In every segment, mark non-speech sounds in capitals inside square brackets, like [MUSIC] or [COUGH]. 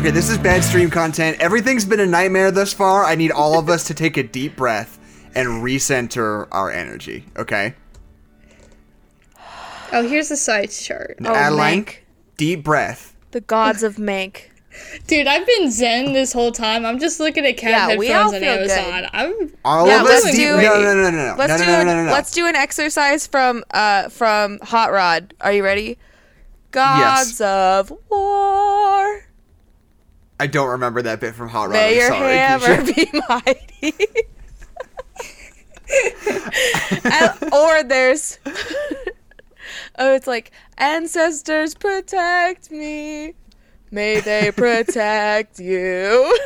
Okay, this is bad stream content. Everything's been a nightmare thus far. I need all of us to take a deep breath and recenter our energy. Okay, Oh, here's the side chart. Oh, Adeline, Mank. deep breath. The gods of Mank. Dude, I've been zen this whole time. I'm just looking at cat Yeah, we all headphones on feel good. Amazon. I'm All Yeah, of us let's do- no, no, no, no, no, Let's no, do no, an, no, no, no. let's do an exercise from uh from Hot Rod. Are you ready? Gods of war. I don't remember that bit from Hot Rod. May your sorry. hammer be [LAUGHS] mighty. And- or there's oh it's like ancestors protect me may they [LAUGHS] protect you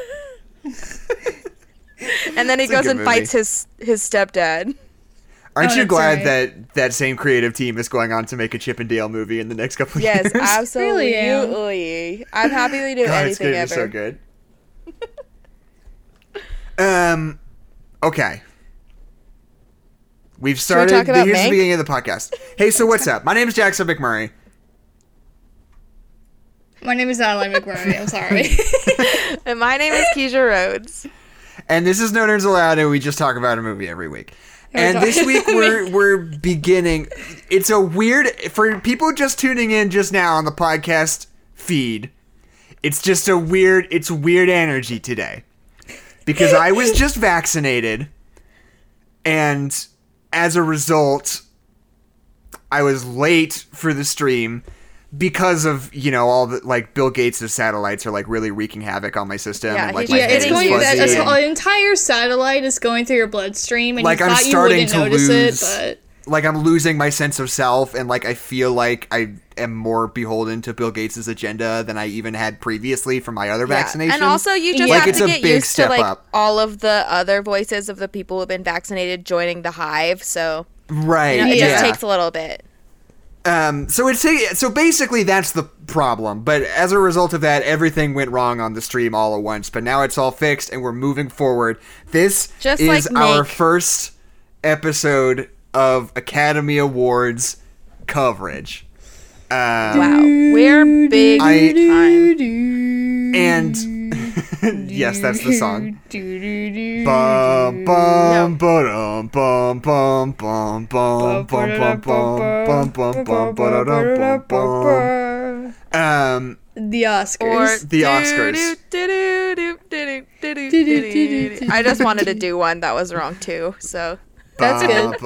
[LAUGHS] and then he It's goes and fights his his stepdad Aren't Oh, you glad right. that that same creative team is going on to make a Chip and Dale movie in the next couple of yes years? Yes, absolutely [LAUGHS] am. i'm happy to do [LAUGHS] God, it's anything gonna be so good. [LAUGHS] um, okay. We've started. We talk about here's the beginning of the podcast. Hey, so what's up? My name is Jackson McMurray. my name is Adeline McMurray. I'm sorry. and my name is keisha rhodes And this is No Nerds Allowed, and we just talk about a movie every week. And this [LAUGHS] week we're we're beginning. It's a weird for people just tuning in just now on the podcast feed. It's just a weird. It's weird energy today because I was [LAUGHS] just vaccinated, and as a result, I was late for the stream because of you know all the like Bill Gates' satellites are like really wreaking havoc on my system Yeah, and like my yeah, it's going. fuzzy That, and- an entire satellite is going through your bloodstream, and Like, you I'm thought you starting wouldn't to notice lose- it, but like I'm losing my sense of self and like I feel like I am more beholden to Bill Gates' agenda than I even had previously from my other Yeah. vaccinations. And also, you just Like, have it's to get big used to like up. all of the other voices of the people who've been vaccinated joining the hive. So right. you know, it yeah. just takes a little bit. Um, so it's so basically that's the problem. But as a result of that, everything went wrong on the stream all at once. But now it's all fixed and we're moving forward. This Just is like our first episode of Academy Awards coverage. Um, Wow, we're big I- time. and yes, that's the song. Bum bum ba-dum, bum bum bum bum bum bum bum bum bum bum ba-da-dum, bum bum. Um, the Or Oscars. The Oscars. I just wanted to do one that was wrong too. So That's good.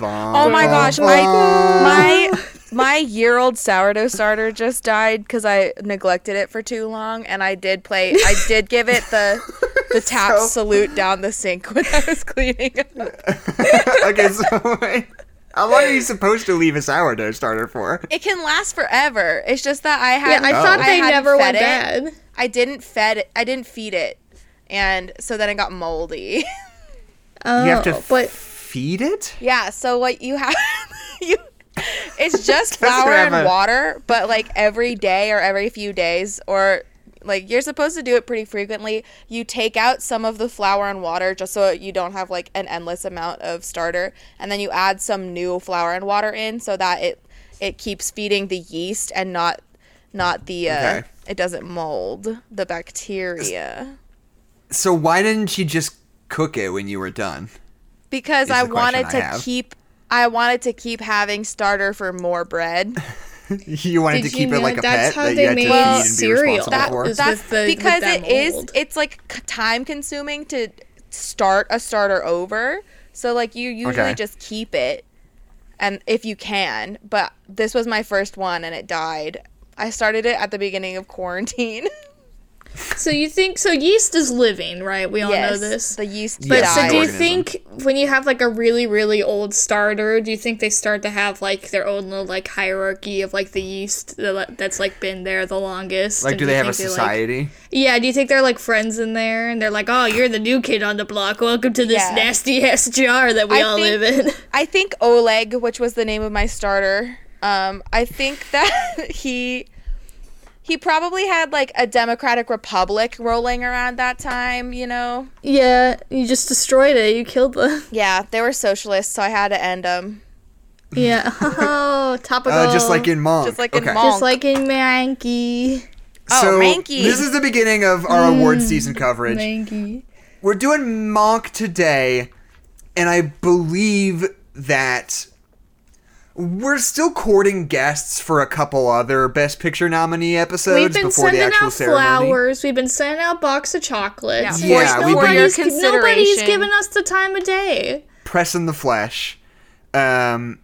Oh my gosh, my my my year old sourdough starter just died because I neglected it for too long, and I did play. I did give it the the [LAUGHS] tap So- salute down the sink when I was cleaning. Up. [LAUGHS] okay, so wait. How long are you supposed to leave a sourdough starter for? It can last forever. It's just that I had. Yeah. I thought they hadn't never fed went it. bad. I didn't fed. It, I didn't feed it, and so then it got moldy. [LAUGHS] Oh, You have to but feed it? Yeah, so what you have you it's [LAUGHS] just flour and water, but like every day or every few days or like you're supposed to do it pretty frequently. You take out some of the flour and water just so you don't have like an endless amount of starter and then you add some new flour and water in so that it it keeps feeding the yeast and not not the uh Okay. it doesn't mold the bacteria. So why didn't you just cook it when you were done? because I wanted to have. keep I wanted to keep having starter for more bread. [LAUGHS] You wanted Did to keep you it like a that's pet how that they you had to made feed and be cereal? responsible That for. That's the- with because that it is mold. it's like time consuming to start a starter over. So like you usually Okay. just keep it and if you can, but this was my first one and it died. I started it at the beginning of quarantine. [LAUGHS] so you think so? Yeast is living, right? We all know this. the yeast But Yes, so do you organism. think when you have like a really really old starter, do you think they start to have like their own little like hierarchy of like the yeast that's like been there the longest? Like, And do they have a think like- society? yeah, do you think they're like friends in there and they're like, "Oh, you're the new kid on the block. Welcome to this Yeah. nasty ass jar that we I all think- live in." [LAUGHS] I think Oleg, which was the name of my starter, um, I think that [LAUGHS] he he probably had like a Democratic Republic rolling around that time, you know. yeah, you just destroyed it. You killed them. [LAUGHS] Yeah, they were socialists, so I had to end them. Yeah. [LAUGHS] Oh, topical. Uh, just like in Mank. Just like in okay. Mank. Just like in Mankey. Oh, So Mankey. this is the beginning of our award season coverage. Mankey. We're doing Mank today, and I believe that we're still courting guests for a couple other Best Picture nominee episodes We've been before the sending actual out ceremony. flowers. We've been sending out box of chocolates. Yeah, Yeah, we've been- for your nobody's, consideration. nobody's giving us the time of day. Press in the flesh. Um,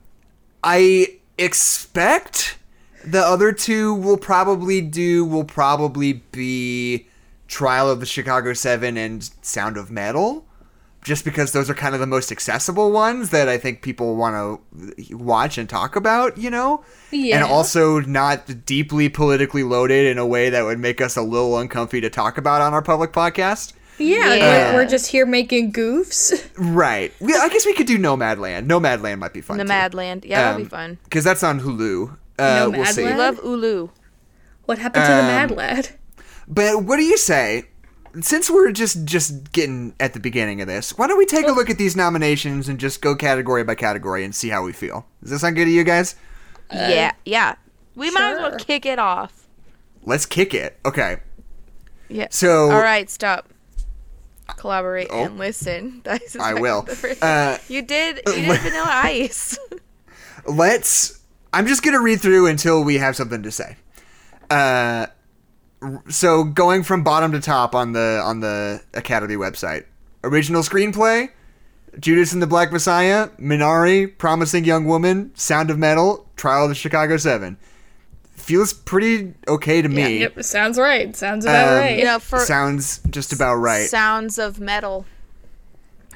I expect the other two will probably do will probably be Trial of the Chicago Seven and Sound of Metal, just because those are kind of the most accessible ones that I think people want to watch and talk about. You know, Yeah. and also not deeply politically loaded in a way that would make us a little uncomfy to talk about on our public podcast. Yeah, Yeah. We're, we're just here making goofs. [LAUGHS] Right. We, I guess we could do Nomadland. Nomadland might be fun. the too. Madland. Yeah, that'll be Um, fun. because that's on Hulu. Uh, we'll see. We love Hulu. What happened to the Um, Mad Lad? But what do you say? Since we're just just getting at the beginning of this, why don't we take a look at these nominations and just go category by category and see how we feel? Does that sound good to you guys? yeah, yeah. We might as well kick it off. Let's kick it. Okay. Yeah. So All right, stop. Collaborate Oh. and listen. [LAUGHS] That's I will. Uh, you did. You did [LAUGHS] Vanilla Ice. let's. I'm just gonna read through until we have something to say. Uh, r- so going from bottom to top on the on the Academy website, original screenplay, Judas and the Black Messiah, Minari, Promising Young Woman, Sound of Metal, Trial of the Chicago Seven. Feels pretty okay to me. Yep, sounds right. Sounds about Um, right. you know, for Sounds just about right. sounds of metal.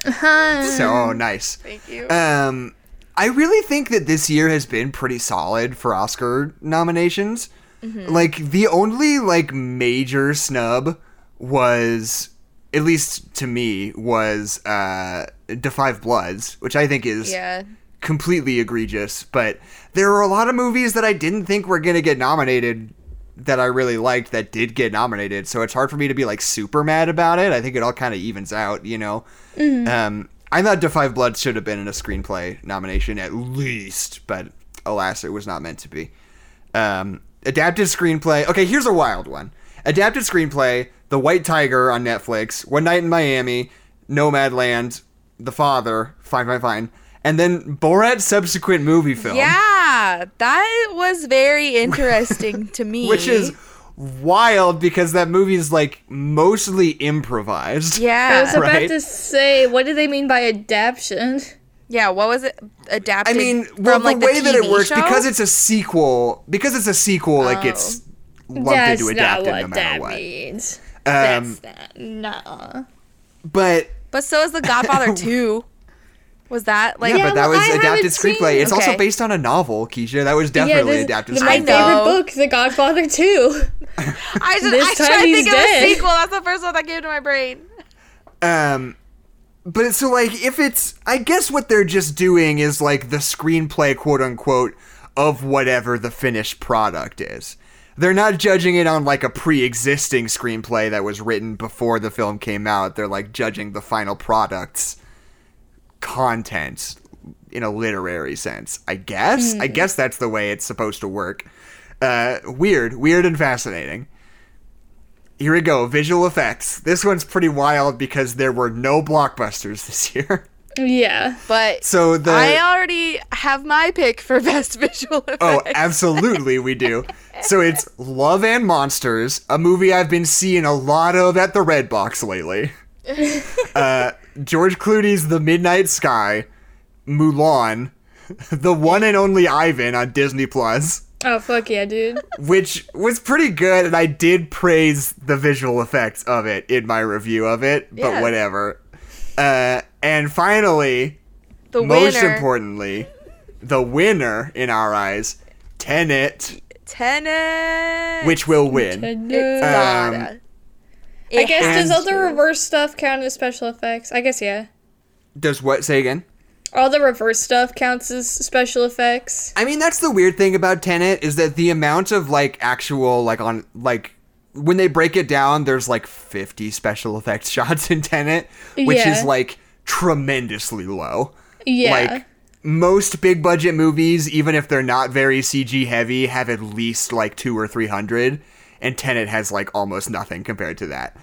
Uh-huh. So oh, nice. Thank you. Um, I really think that this year has been pretty solid for Oscar nominations. Like the only like major snub was, at least to me, was uh, "Da Five Bloods," which I think is yeah. completely egregious. But there were a lot of movies that I didn't think were gonna get nominated that I really liked that did get nominated. So it's hard for me to be like super mad about it. I think it all kind of evens out, you know. Um, I thought Da Five Bloods should have been in a screenplay nomination at least, but alas, it was not meant to be. Um, adapted screenplay. Okay, here's a wild one. Adapted screenplay: The White Tiger on Netflix, One Night in Miami, Nomadland, The Father, Fine, Fine, Fine, and then Borat's subsequent movie film, Yeah, that was very interesting to [LAUGHS] me. which is wild because that movie is like mostly improvised. Yeah, I was about Right. to say, what do they mean by adaption? Yeah. What was it adapted? I mean, well, from, like, the way that it TV works show? because it's a sequel. Because it's a sequel, like it's lumped That's into not adapted what no matter that what. means. Um, That's not. No. but But so is The Godfather [LAUGHS] 2. Was that like yeah, Yeah, but that was I adapted haven't seen- screenplay. It's also based on a novel, Keisha. That was definitely this- adapted the- screenplay. My favorite book, The Godfather 2. I [LAUGHS] just This I time tried to he's think of a dead. sequel. That's the first one that came to my brain. Um, but so like if it's, I guess what they're just doing is like the screenplay, quote unquote, of whatever the finished product is. They're not judging it on like a pre-existing screenplay that was written before the film came out. They're like judging the final product's content in a literary sense. I guess. I guess that's the way it's supposed to work. Uh, weird, weird and fascinating. Here we go. Visual effects. This one's pretty wild because there were no blockbusters this year. yeah. But So the I already have my pick for [LAUGHS] best visual effects. Oh, absolutely we do. [LAUGHS] So it's Love and Monsters, a movie I've been seeing a lot of at the Red Box lately. [LAUGHS] Uh, George Clooney's The Midnight Sky, Mulan, the one and only Ivan on Disney Plus, Oh, fuck yeah, dude. which was pretty good, and I did praise the visual effects of it in my review of it, but Yeah. whatever. Uh, and finally, the most winner, importantly, the winner in our eyes, Tenet, Tenet. which will win. it's I. Um, a- guess does all the reverse stuff count as special effects? I guess yeah. Does what say again? All the reverse stuff counts as special effects. I mean, that's the weird thing about Tenet is that the amount of like actual like on like when they break it down, there's like 50 special effects [LAUGHS] shots in Tenet, which Yeah. is like tremendously low. Yeah. Like most big budget movies, even if they're not very CG heavy, have at least like two or three hundred, and Tenet has like almost nothing compared to that.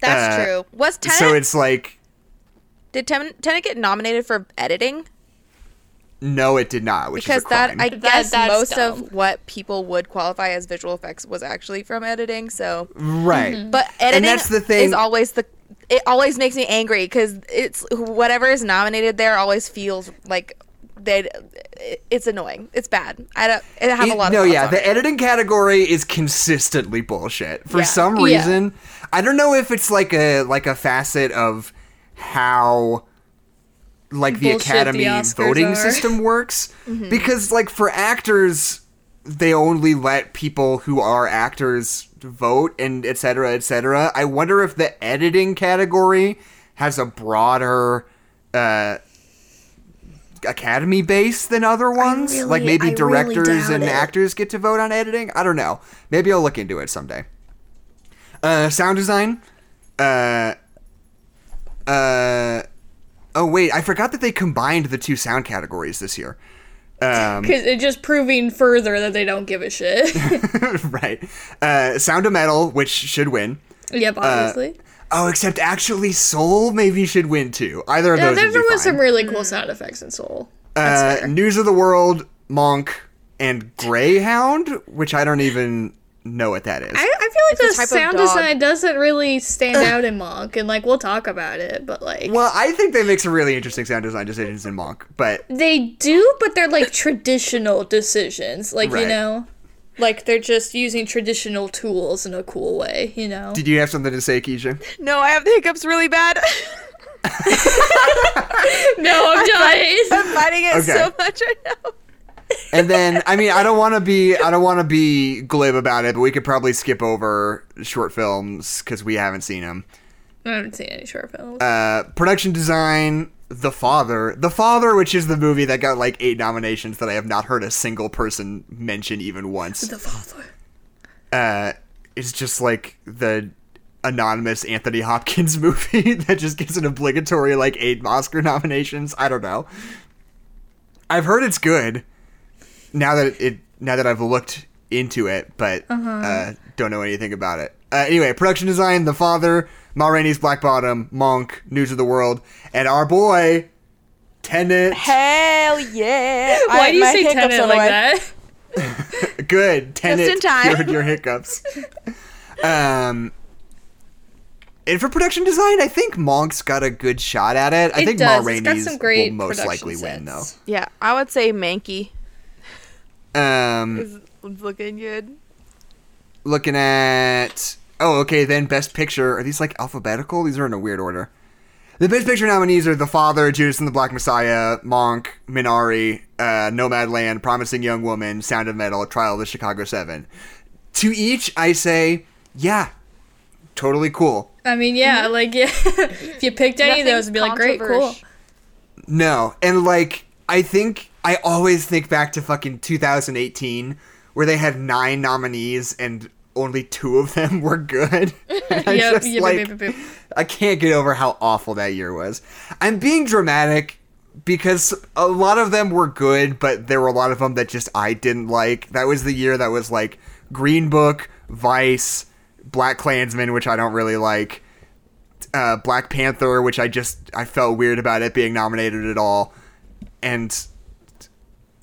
That's Uh, true. Was Tenet, So it's like, did Ten- Tenet get nominated for editing? no, it did not, which Because is a that. I That- guess that's most dumb. of what people would qualify as visual effects was actually from editing. So, right. Mm-hmm. but editing and that's the thing- is always the. It always makes me angry because it's whatever is nominated there always feels like they. It's annoying. It's bad. I don't. I have a lot of no, thoughts yeah, on the it. editing category is consistently bullshit. For Yeah. some Yeah. reason, I don't know if it's like a like a facet of how like the Bullshit the academy Oscars voting are. system works [LAUGHS] Mm-hmm. because like for actors they only let people who are actors vote and etc cetera, et cetera. I wonder if the editing category has a broader uh, academy base than other ones. really- like maybe I directors doubt and it. actors get to vote on editing. I don't know. Maybe I'll look into it someday. Uh, sound design. Uh, uh, oh wait, I forgot that they combined the two sound categories this year. Um, Because it's just proving further that they don't give a shit. [LAUGHS] right. Uh, Sound of Metal, which should win. yep, obviously. Oh, except actually Soul maybe should win too. Either of yeah, those there would was some really cool sound effects in Soul. uh, News of the World, Mank, and Greyhound, which I don't even know what that is. I, I feel like It's a the type of sound design doesn't really stand [LAUGHS] out in Mank, and like we'll talk about it, but like well, I think they make some really interesting sound design decisions in Mank, but they do, but they're like traditional decisions, like you know, like they're just using traditional tools in a cool way, you know. did you have something to say, Keisha? No, I have the hiccups really bad. [LAUGHS] [LAUGHS] no, I'm dying. I'm fighting it Okay. so much right now. And then, I mean, I don't want to be, I don't want to be glib about it, but we could probably skip over short films because we haven't seen them. I haven't seen any short films. Uh, production design, The Father, The Father, which is the movie that got like eight nominations that I have not heard a single person mention even once. the father. Uh, is just like the anonymous Anthony Hopkins [LAUGHS] movie that just gets an obligatory like eight Oscar nominations. I don't know. I've heard it's good. Now that it, now that I've looked into it, but uh don't know anything about it. Uh, anyway, production design: The Father, Ma Rainey's Black Bottom, Mank, News of the World, and our boy Tenet. Hell yeah! [LAUGHS] Why I- do you say hiccups Tenet like that? [LAUGHS] Good. Tenet in time. cured your hiccups. um, and for production design, I think Mank's got a good shot at it. I it think does. Ma It's got Rainey's some great will most production likely win, though. Yeah, I would say Mankey Um, is, is looking good. looking at oh, okay, then Best Picture. Are these like alphabetical? These are in a weird order. The Best Picture nominees are The Father, Judas and the Black Messiah, Mank, Minari, uh, Nomadland, Promising Young Woman, Sound of Metal, Trial of the Chicago Seven. To each, I say, yeah, totally cool. I mean, yeah, like [LAUGHS] yeah. if you picked any of those, it'd be like great, cool. No, and like I think I always think back to fucking 2018 where they had nine nominees and only two of them [LAUGHS] were good. [LAUGHS] And I Yep, just, yep, like, yep, yep, yep. I can't get over how awful that year was. I'm being dramatic because a lot of them were good, but there were a lot of them that just I didn't like. That was the year that was like Green Book, Vice, Black Klansman, which I don't really like, uh, Black Panther, which I just I felt weird about it being nominated at all, and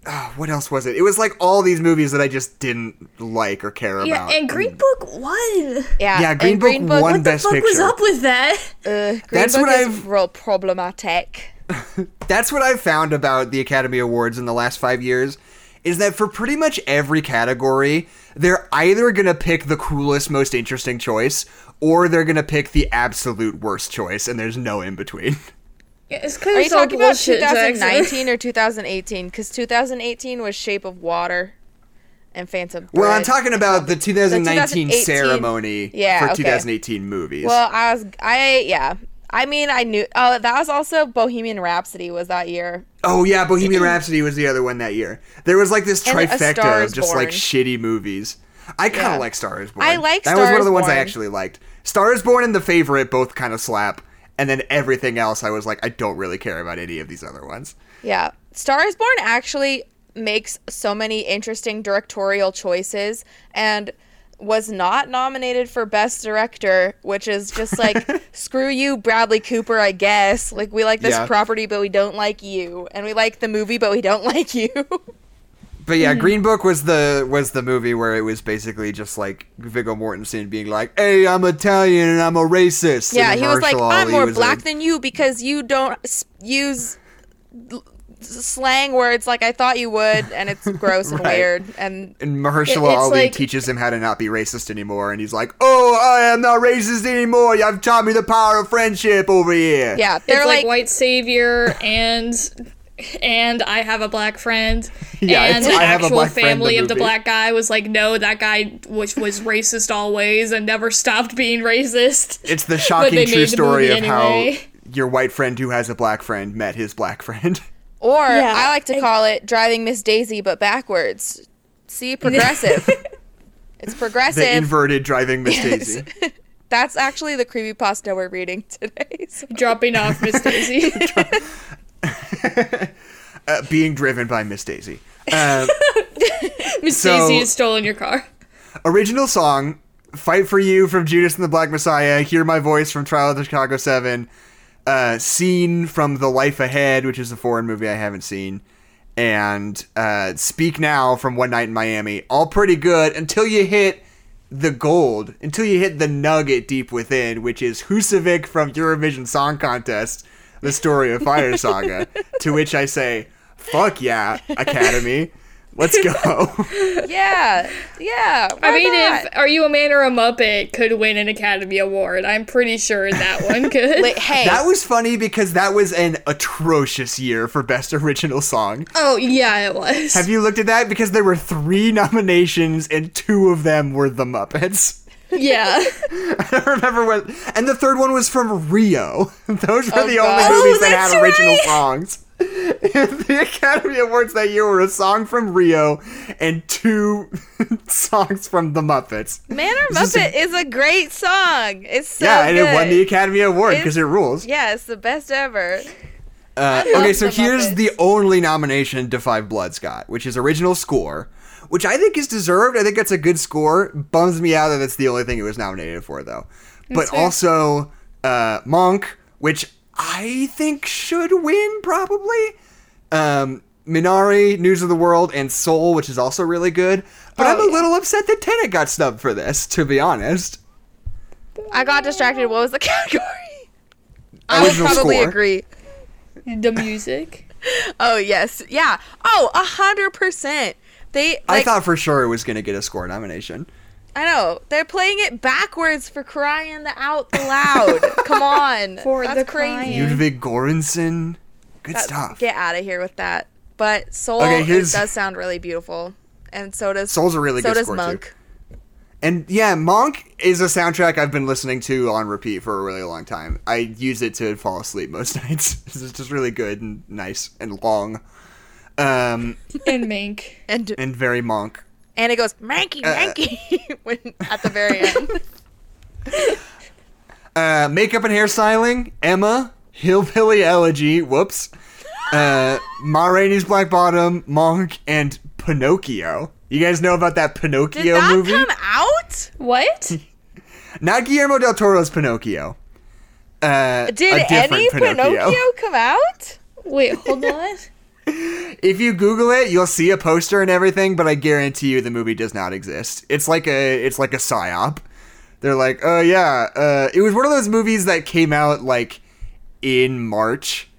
uh, what else was it? It was like all these movies that I just didn't like or care Yeah, about. Yeah, and Green Book won. Yeah, Yeah, and Green Book won What the Best fuck was up with that? [LAUGHS] Uh, Green That's Book what is I've- real problematic. [LAUGHS] that's what I've found about the Academy Awards in the last five years is that for pretty much every category, they're either gonna pick the coolest, most interesting choice, or they're gonna pick the absolute worst choice, and there's no in between. [LAUGHS] Yeah, it's Are because you it's all talking about bullshit, Jackson. 2019 or 2018? Because 2018 was Shape of Water and Phantom Thread. Well, I'm talking about the 2019 2018 ceremony Yeah, for okay. 2018 movies. Well, I was, I yeah. I mean, I knew. Oh, that was also Bohemian Rhapsody was that year. oh yeah, Bohemian [CLEARS THROAT] Rhapsody was the other one that year. There was like this uh, trifecta of is just like shitty movies. I kind of Yeah. like Star is Born. I like that was Star one of is the ones I actually liked. Star is Born and The Favorite both kind of slap, and then everything else I was like, I don't really care about any of these other ones. Yeah. Star is Born actually makes so many interesting directorial choices and was not nominated for best director, which is just like [LAUGHS] screw you Bradley Cooper, I guess. Like we like this Yeah. property but we don't like you and we like the movie but we don't [LAUGHS] like you. But yeah, mm. Green Book was the was the movie where it was basically just like Viggo Mortensen being like, "Hey, I'm Italian and I'm a racist." yeah, he was like I'm more black like- than you because you don't s- use l- slang words like I thought you would and it's [LAUGHS] gross and Right. weird and And Mahershala It- Ali like- teaches him how to not be racist anymore, and he's like, "Oh, I am not racist anymore. You've taught me the power of friendship over here." yeah, they're it's like, like white savior and and I have a black friend. [LAUGHS] Yeah, and the I Have a actual Black Friend, the family of the black guy was like, no, that guy was was racist always and never stopped being racist. It's the [LAUGHS] shocking true the story of movie how your white friend who has a black friend met his black friend. [LAUGHS] Or Yeah, I like to I- call it driving Miss Daisy, but backwards. See, progressive. it's progressive. the progressive. inverted driving Miss Yes. Daisy. That's actually the creepypasta we're reading today. so- Dropping off Miss Daisy. [LAUGHS] Uh, being driven by Miss Daisy. Uh, [LAUGHS] Miss So- Daisy has stolen your car. original song fight for you from judas and the black messiah hear my voice from trial of the chicago 7 uh, scene from the life ahead which is a foreign movie i haven't seen and uh, speak now from one night in miami all pretty good until you hit the gold until you hit the nugget deep within which is husavik from eurovision song contest the story of fire saga to which i say fuck yeah academy let's go [LAUGHS] yeah, yeah. I mean, not? if Are You a Man or a Muppet could win an Academy Award, I'm pretty sure that one [LAUGHS] could. Like, hey, That was funny because that was an atrocious year for Best Original Song. oh, yeah, it was. Have you looked at that? Because there were three nominations and two of them were The Muppets. Yeah. [LAUGHS] I don't remember what. And the third one was from Rio. [LAUGHS] Those were Oh, the God. only movies Oh, that had original right. songs. [LAUGHS] the Academy Awards that year were a song from Rio and two songs from The Muppets. Man or is a- Muppet is a great song. It's so yeah, and good. it won the Academy Award because it rules. Yeah, it's the best ever. Uh, okay, so here's Muppets. the only nomination to Five Bloods got, which is original score, which I think is deserved. I think that's a good score. Bums me out that that's the only thing it was nominated for, though. But fair. also uh, Mank, which I think should win probably. Um, Minari, News of the World, and Soul, which is also really good. But Oh, I'm a yeah. little upset that Tenet got snubbed for this, to be honest. I got distracted. What was the [LAUGHS] category? I would probably score. agree. The music. [LAUGHS] Oh yes, yeah. Oh, a hundred percent. They. Like, I thought for sure it was going to get a score nomination. I know they're playing it backwards for crying the out loud. [LAUGHS] Come on, For that's the crazy. crying. Ludwig Göransson. Good That- stuff. Get out of here with that. But Soul Okay, it does sound really beautiful, and so does Soul's a really so good does score too. And yeah, Mank is a soundtrack I've been listening to on repeat for a really long time. I use it to fall asleep most [LAUGHS] nights. it's just really good and nice and long. Um, And Mink. And and very Mank. and it goes manky Uh, manky [LAUGHS] when at the very end. [LAUGHS] Uh, makeup and hairstyling, Emma, Hillbilly Elegy, whoops. Uh, Ma Rainey's Black Bottom, Mank, and Pinocchio. You guys know about that Pinocchio Did Pinocchio that movie? come out? What? [LAUGHS] Not Guillermo del Toro's Pinocchio. Uh, Did a different any Pinocchio. come out? Wait, hold on. If you Google it, you'll see a poster and everything, but I guarantee you the movie does not exist. It's like a it's like a psyop. They're like, oh yeah, uh, it was one of those movies that came out like in March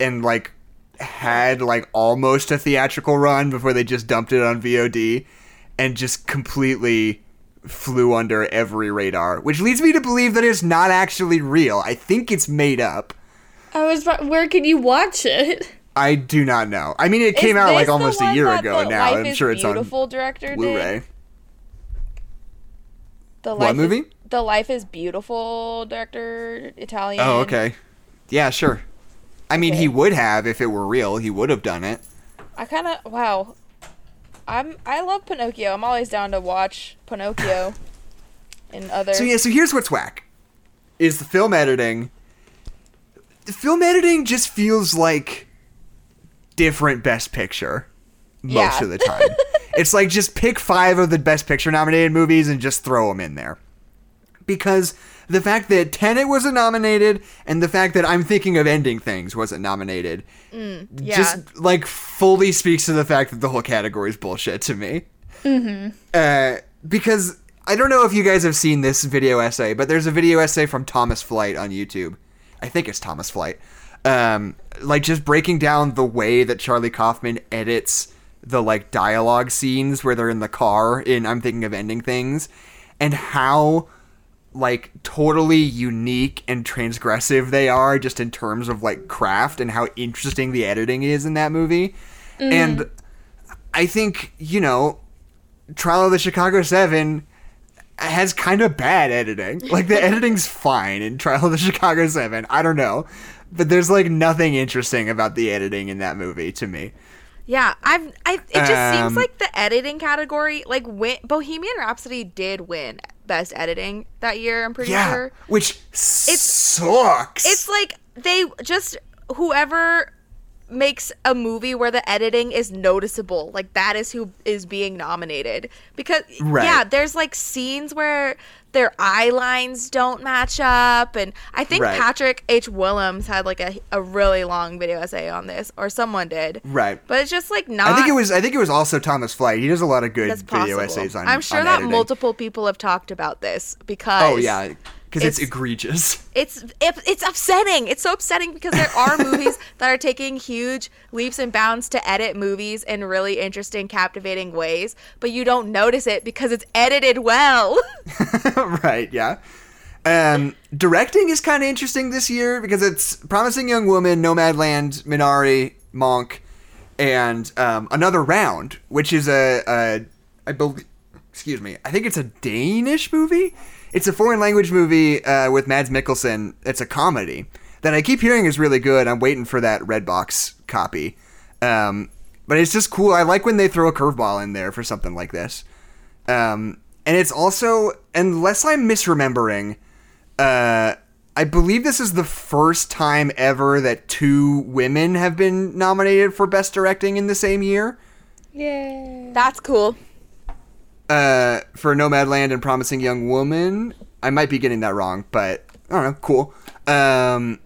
and like had like almost a theatrical run before they just dumped it on VOD and just completely flew under every radar, which leads me to believe that it's not actually real. I think it's made up. I was. Where can you watch it? I do not know. I mean, it came out like almost a year ago now. I'm sure it's on Beautiful director Blu-ray. did. The What Life movie? Is, the Life is Beautiful director Italian. Oh, okay. Yeah, sure. I mean, he would have if it were real. He would have done it. I kind of wow. I'm I love Pinocchio. I'm always down to watch Pinocchio. [LAUGHS] In other. So yeah, so here's what's whack: is the film editing. The film editing just feels like different Best Picture most Yeah. of the time. [LAUGHS] it's like just pick five of the Best Picture nominated movies and just throw them in there. Because the fact that Tenet wasn't nominated and the fact that I'm thinking of ending things wasn't nominated yeah. just like fully speaks to the fact that the whole category is bullshit to me. Mm-hmm. Uh, because I don't know if you guys have seen this video essay, but there's a video essay from Thomas Flight on YouTube. I think it's Thomas Flight. Um, like just breaking down the way that Charlie Kaufman edits the like dialogue scenes where they're in the car in I'm thinking of ending things and how like totally unique and transgressive they are just in terms of like craft and how interesting the editing is in that movie. And I think, you know, Trial of the Chicago 7 has kind of bad editing. Like the [LAUGHS] editing's fine in Trial of the Chicago 7. I don't know. But there's like nothing interesting about the editing in that movie to me. Yeah, I've I it just Um, seems like the editing category like win Bohemian Rhapsody did win best editing that year, I'm pretty sure. Yeah. sure. Which sucks. It's like they just whoever makes a movie where the editing is noticeable, like that is who is being nominated. Because Right. yeah, there's like scenes where their eye lines don't match up and I think Right. Patrick H. Willems had like a, a really long video essay on this or someone did. Right. But it's just like not I think it was I think it was also Thomas Flight. He does a lot of good video essays on I'm sure that editing. multiple people have talked about this because Oh yeah, cuz it's, it's- egregious. it's it, it's upsetting. It's so upsetting because there are [LAUGHS] movies that are taking huge leaps and bounds to edit movies in really interesting, captivating ways, but you don't notice it because it's edited well. [LAUGHS] [LAUGHS] right, yeah. Um, directing is kind of interesting this year because it's Promising Young Woman, Nomadland, Minari, Mank, and um, Another Round, which is a, a I believe, excuse me, I think it's a Danish movie. It's a foreign language movie uh, with Mads Mikkelsen. It's a comedy that I keep hearing is really good. I'm waiting for that Redbox copy. Um, but it's just cool. I like when they throw a curveball in there for something like this. Um, and it's also, unless I'm misremembering, uh, I believe this is the first time ever that two women have been nominated for Best Directing in the same year. Yeah. That's cool. Uh, for Nomadland and Promising Young Woman. I might be getting that wrong, but I don't know. Cool. Um,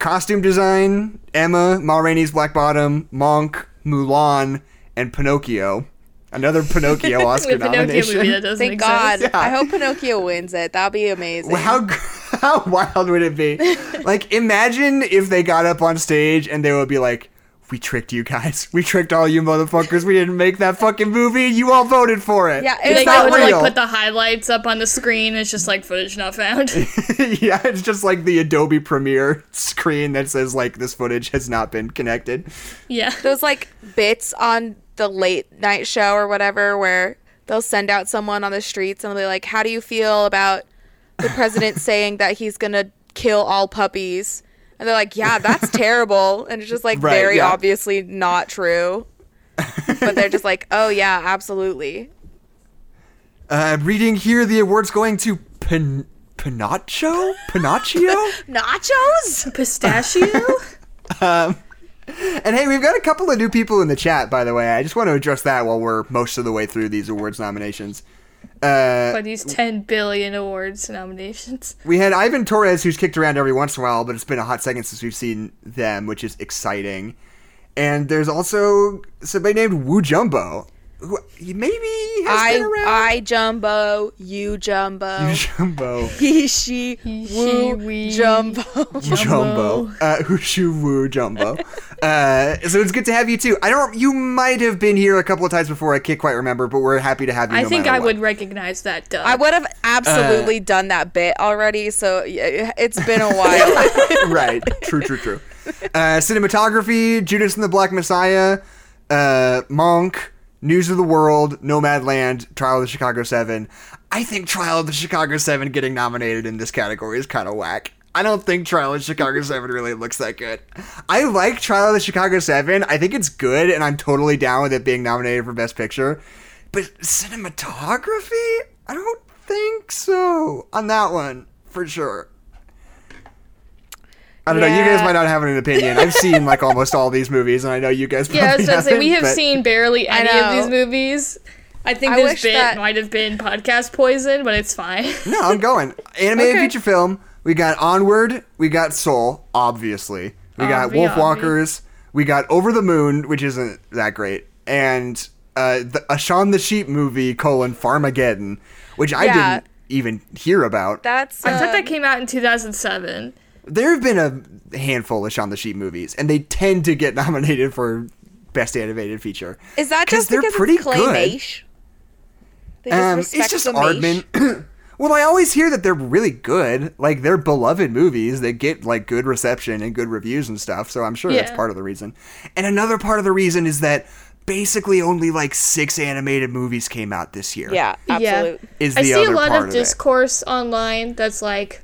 costume design: Emma, Ma Rainey's Black Bottom, Mank, Mulan, and Pinocchio. Another Pinocchio [LAUGHS] Oscar The Pinocchio nomination. movie that Thank exist. God. Yeah. I hope Pinocchio wins it. That'd be amazing. Well, How [LAUGHS] how wild would it be? [LAUGHS] like, imagine if they got up on stage and they would be like, "We tricked you guys. [LAUGHS] We tricked all you motherfuckers. We didn't make that fucking movie. You all voted for it. Yeah, They It's it's not not to like real. put the highlights up on the screen. It's just like footage not found. [LAUGHS] [LAUGHS] yeah, it's just like the Adobe Premiere screen that says like this footage has not been connected. yeah. Those like bits on the late night show or whatever where they'll send out someone on the streets and they'll be like, How do you feel about the president saying that he's gonna kill all puppies? And they're like, Yeah, that's [LAUGHS] terrible. And it's just like Right, very yeah. obviously not true. but they're just like, Oh yeah, absolutely. Uh, reading here, the award's going to Pin- Pinocho? Pinocchio? [LAUGHS] Nachos? Pistachio? [LAUGHS] and hey, we've got a couple of new people in the chat, by the way. I just want to address that while we're most of the way through these awards nominations. Uh, By these 10 billion awards nominations. we had Ivan Torres, who's kicked around every once in a while, but it's been a hot second since we've seen them, which is exciting. And there's also somebody named Wu Jumbo, who maybe has I been around. I jumbo, you jumbo. Jumbo. [LAUGHS] He she He, she, woo we. jumbo. [LAUGHS] Jumbo. Uh, Hushu Wu Jumbo. [LAUGHS] Uh, so it's good to have you too. I don't. You might have been here a couple of times before. I can't quite remember, but we're happy to have you. I no think I what. would recognize that duh. I would have absolutely done that bit already, so it's been a while. right. True. True. True. Uh, cinematography: Judas and the Black Messiah, uh, Mank, News of the World, Nomadland, Trial of the Chicago Seven. I think Trial of the Chicago Seven getting nominated in this category is kind of whack. I don't think Trial of the Chicago 7 really looks that good. I like Trial of the Chicago 7. I think it's good, and I'm totally down with it being nominated for Best Picture. But cinematography? I don't think so on that one, for sure. I don't know. You guys might not have an opinion. I've seen like almost all these movies, and I know you guys. Probably Yeah, I was gonna say we haven't, but- seen barely any of these movies. I think I this bit that- might have been podcast poison, but it's fine. No, I'm going. Animated Okay. feature film. We got Onward. We got Soul. Obviously, we got Obvi, Wolf. Walkers. We got Over the Moon, which isn't that great, and uh, the, a Shaun the Sheep movie colon Farmageddon, which I Yeah. didn't even hear about. That's. I thought um, that came out in 2007. There have been a handful of Shaun the Sheep movies, and they tend to get [LAUGHS] nominated for best animated feature. Is that 'Cause just because they're because pretty it's good. claymation? They just Um, respect it's just the? Aardman. [CLEARS THROAT] well, I always hear that they're really good. Like they're beloved movies. They get like good reception and good reviews and stuff. So I'm sure that's part of the reason. And another part of the reason is that basically only like six animated movies came out this year. Yeah, absolutely. Is I see other a lot part of of it. discourse online that's like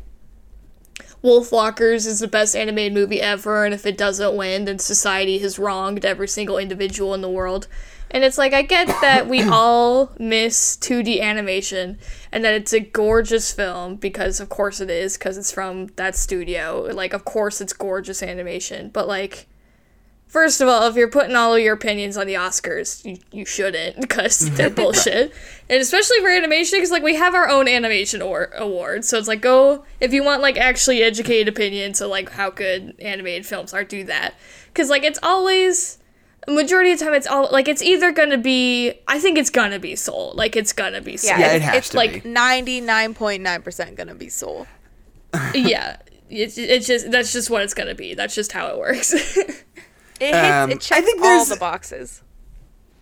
Wolf Walkers is the best animated movie ever, and if it doesn't win, then society has wronged every single individual in the world. And it's like I get that we [COUGHS] all miss 2D animation and that it's a gorgeous film because of course it is because it's from that studio. Like of course it's gorgeous animation, but like First of all, if you're putting all of your opinions on the Oscars, you, you shouldn't because [LAUGHS] they're bullshit. And especially for animation, because like we have our own animation or- award, so it's like go if you want like actually educated opinions of like how good animated films are, do that. Because like it's always majority of the time it's all like it's either gonna be I think it's gonna be Soul, like it's gonna be Soul. Yeah, Yeah, it it's, has it's to like ninety nine point nine percent gonna be soul. [LAUGHS] yeah. It's, it's just that's just what it's gonna be. That's just how it works. [LAUGHS] It hits. Um, I it checks think all there's- the boxes.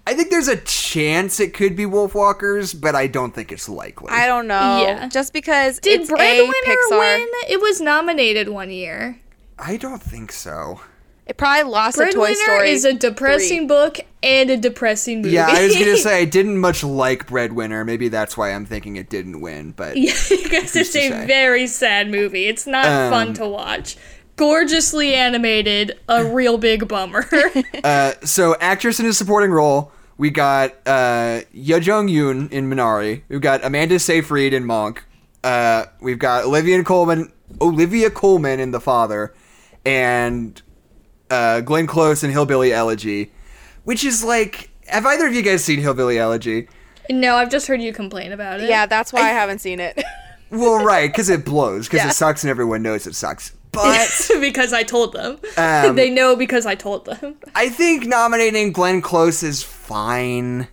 I think there's a chance it could be Wolf Walkers, but I don't think it's likely. I don't know. Yeah. Just because Did it's a Breadwinner Pixar, win? It was nominated one year. I don't think so. it probably lost a Toy Breadwinner Story. is a depressing 3. book and a depressing movie. Yeah, I was gonna say I [LAUGHS] didn't much like Breadwinner. Maybe that's why I'm thinking it didn't win. But Yeah, [LAUGHS] because it's to a say? very sad movie. It's not fun Um, to watch. Gorgeously animated, a real big bummer. [LAUGHS] Uh, so actress in a supporting role, we got uh, Ye Jung Yoon in Minari. We've got Amanda Seyfried in Mank. Uh, we've got Olivia Colman, Olivia Colman in The Father, and uh, Glenn Close in Hillbilly Elegy, which is like. Have either of you guys seen Hillbilly Elegy? no, I've just heard you complain about it. Yeah, that's why I, haven't seen it. Well, right, because it blows, because Yeah. it sucks, and everyone knows it sucks. But [LAUGHS] because I told them. Um, [LAUGHS] they know because I told them. I think nominating Glenn Close is fine.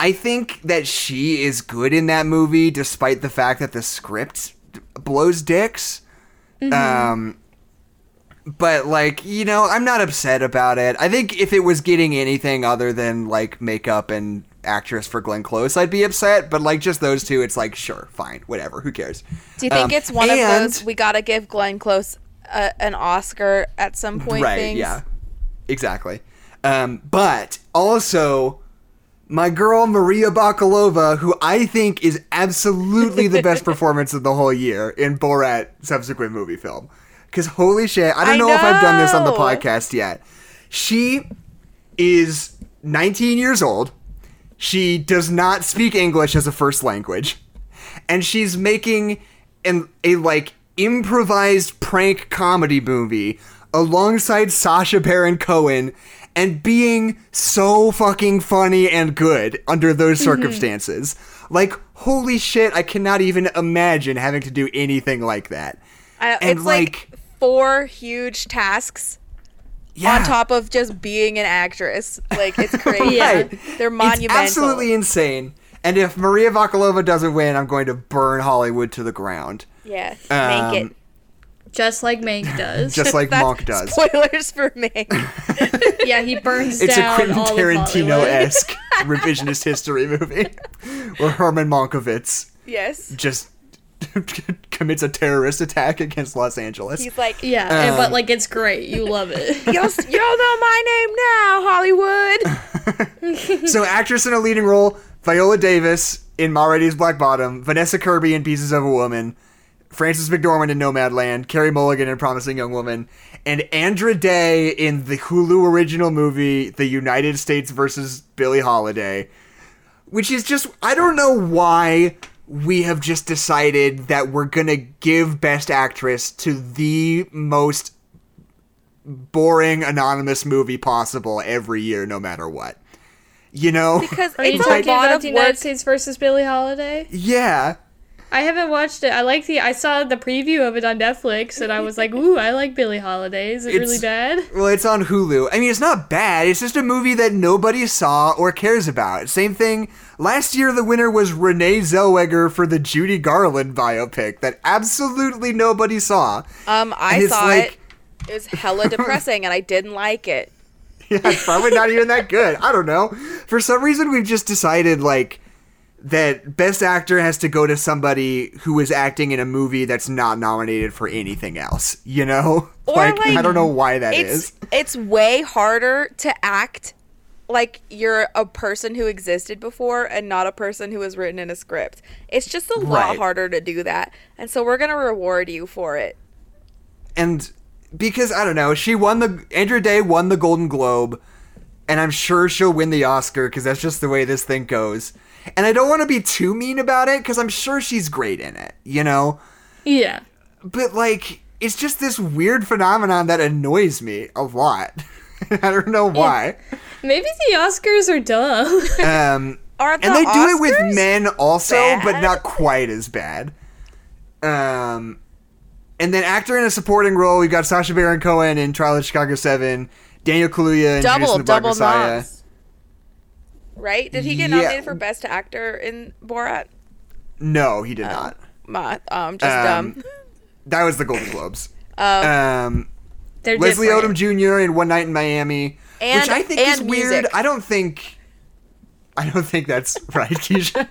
I think that she is good in that movie, despite the fact that the script blows dicks. Um, but like you know, I'm not upset about it. I think if it was getting anything other than like makeup and actress for Glenn Close, I'd be upset. But like just those two, it's like sure, fine, whatever, who cares? Do you think Um, it's one of those we gotta give Glenn Close a, an Oscar at some point? right things? yeah exactly um, but also my girl maria bakalova who i think is absolutely the best [LAUGHS] performance of the whole year in borat subsequent movie film because holy shit i don't I know, if i've done this on the podcast yet she is 19 years old she does not speak english as a first language and she's making an a like improvised prank comedy movie alongside Sacha Baron Cohen and being so fucking funny and good under those mm-hmm. circumstances. Like holy shit, I cannot even imagine having to do anything like that. I, And, it's like, four huge tasks Yeah. on top of just being an actress. Like it's [LAUGHS] crazy. Yeah. They're It's monumental. absolutely insane. And if Maria Bakalova doesn't win, I'm going to burn Hollywood to the ground. yeah. Um, make it. Just like Mank does. Just like [LAUGHS] That's Mank does. Spoilers for me. [LAUGHS] yeah, he burns It's a down Quentin all of Tarantino esque revisionist history movie where Herman Mankiewicz yes. just [LAUGHS] commits a terrorist attack against Los Angeles. He's like, Yeah, and, but Um, like it's great. You love it. [LAUGHS] you'll, you'll know my name now, Hollywood. [LAUGHS] so, actress in a leading role Viola Davis in Ma Rainey's Black Bottom, Vanessa Kirby in Pieces of a Woman, Frances McDormand in Nomadland, Carey Mulligan in Promising Young Woman, and Andra Day in the Hulu original movie The United States versus Billie Holiday. Which is just, I don't know why we have just decided that we're gonna give Best Actress to the most boring anonymous movie possible every year, no matter what. You know? Because Are you it's a talking lot about of the United work. States versus Billie Holiday? yeah. I haven't watched it. I like the. I saw the preview of it on Netflix, and I was like, "Ooh, I like Billie Holiday." Is it really bad? Well, it's on Hulu. I mean, it's not bad. It's just a movie that nobody saw or cares about. Same thing. Last year, the winner was Renee Zellweger for the Judy Garland biopic that absolutely nobody saw. Um, I saw like- it. It was hella [LAUGHS] depressing, and I didn't like it. Yeah, it's probably not even that good. I don't know. For some reason, we've just decided like that best actor has to go to somebody who is acting in a movie that's not nominated for anything else. You know, [LAUGHS] Or, like, like, I don't know why that is. It's it's way harder to act like you're a person who existed before and not a person who was written in a script. It's just a lot Right. harder to do that, and so we're gonna reward you for it. and because I don't know, she won the Andra Day won the Golden Globe, and I'm sure she'll win the Oscar because that's just the way this thing goes. And I don't want to be too mean about it because I'm sure she's great in it, you know. Yeah. But like, it's just this weird phenomenon that annoys me a lot. [LAUGHS] I don't know why. Maybe the Oscars are dumb. [LAUGHS] Um, Are the and they do it with men also, but not quite as bad. Um, and then actor in a supporting role, we got Sacha Baron Cohen in Trial of Chicago Seven, Daniel Kaluuya in Judas double and the Black double Messiah. Right? Did he get Yeah. nominated for best actor in Borat? No, he did not. Ma, um, just Um, dumb. That was the Golden Globes. Um, [LAUGHS] Um, They're Leslie different. Odom Jr. in One Night in Miami, And- which I think is and weird. music. I don't think, I don't think that's [LAUGHS] right, Keisha.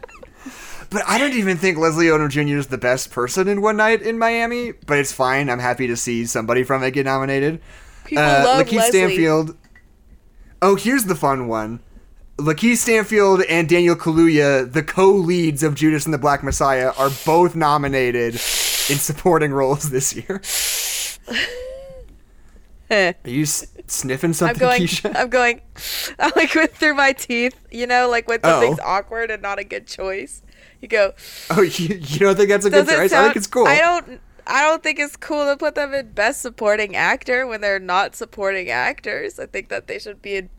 but I don't even think Leslie Odom Jr. is the best person in One Night in Miami. But it's fine. I'm happy to see somebody from it get nominated. People Uh, love Lakeith Leslie. Stanfield. Oh, here's the fun one. Lakeith Stanfield and Daniel Kaluuya, the co-leads of Judas and the Black Messiah, are both nominated in supporting roles this year. [LAUGHS] Are you s- sniffing I'm something, going. Keisha? I'm going. [LAUGHS] I like went through my teeth. You know, like when Oh. something's awkward and not a good choice. You go. Oh, [LAUGHS] you, you don't think that's a good choice? sound? I think it's cool. I don't. I don't think it's cool to put them in best supporting actor when they're not supporting actors. I think that they should be in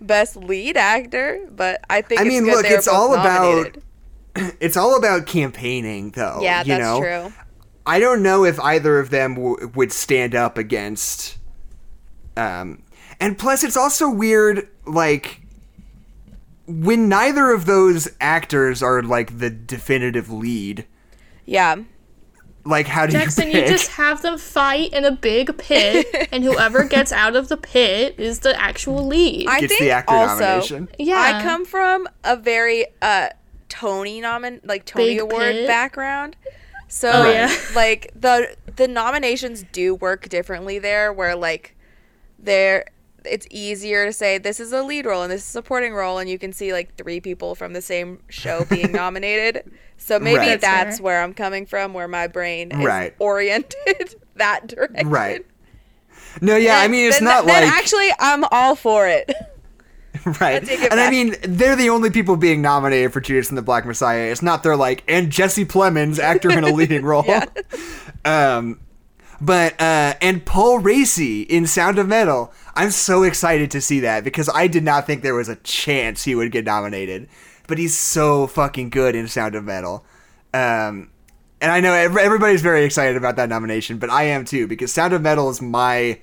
best lead actor. But I think I it's mean, look, it's all nominated. about [CLEARS THROAT] it's all about campaigning, though. Yeah, you that's know? true. I don't know if either of them w- would stand up against. Um, and plus, it's also weird, like when neither of those actors are like the definitive lead. Yeah. Like, how do Jackson, you Jackson, you just have them fight in a big pit, [LAUGHS] and whoever gets out of the pit is the actual lead. I Gets think the actor also, nomination. Yeah. I come from a very uh Tony nomin like Tony Big Award pit. background. So Oh, yeah. [LAUGHS] like the the nominations do work differently there where like there it's easier to say this is a lead role and this is a supporting role and you can see like three people from the same show being [LAUGHS] nominated. So maybe Right. That's that's where I'm coming from where my brain is Right. oriented [LAUGHS] that direction. right. No, yeah, I mean, it's then- not then like actually I'm all for it. [LAUGHS] right. take it And I mean, they're the only people being nominated for Judas and the Black Messiah. It's not they're like and Jesse Plemons, actor in a leading [LAUGHS] role. Um, but uh, and Paul Raci in Sound of Metal. I'm so excited to see that because I did not think there was a chance he would get nominated, but he's so fucking good in Sound of Metal. Um, and I know everybody's very excited about that nomination, but I am too because Sound of Metal is my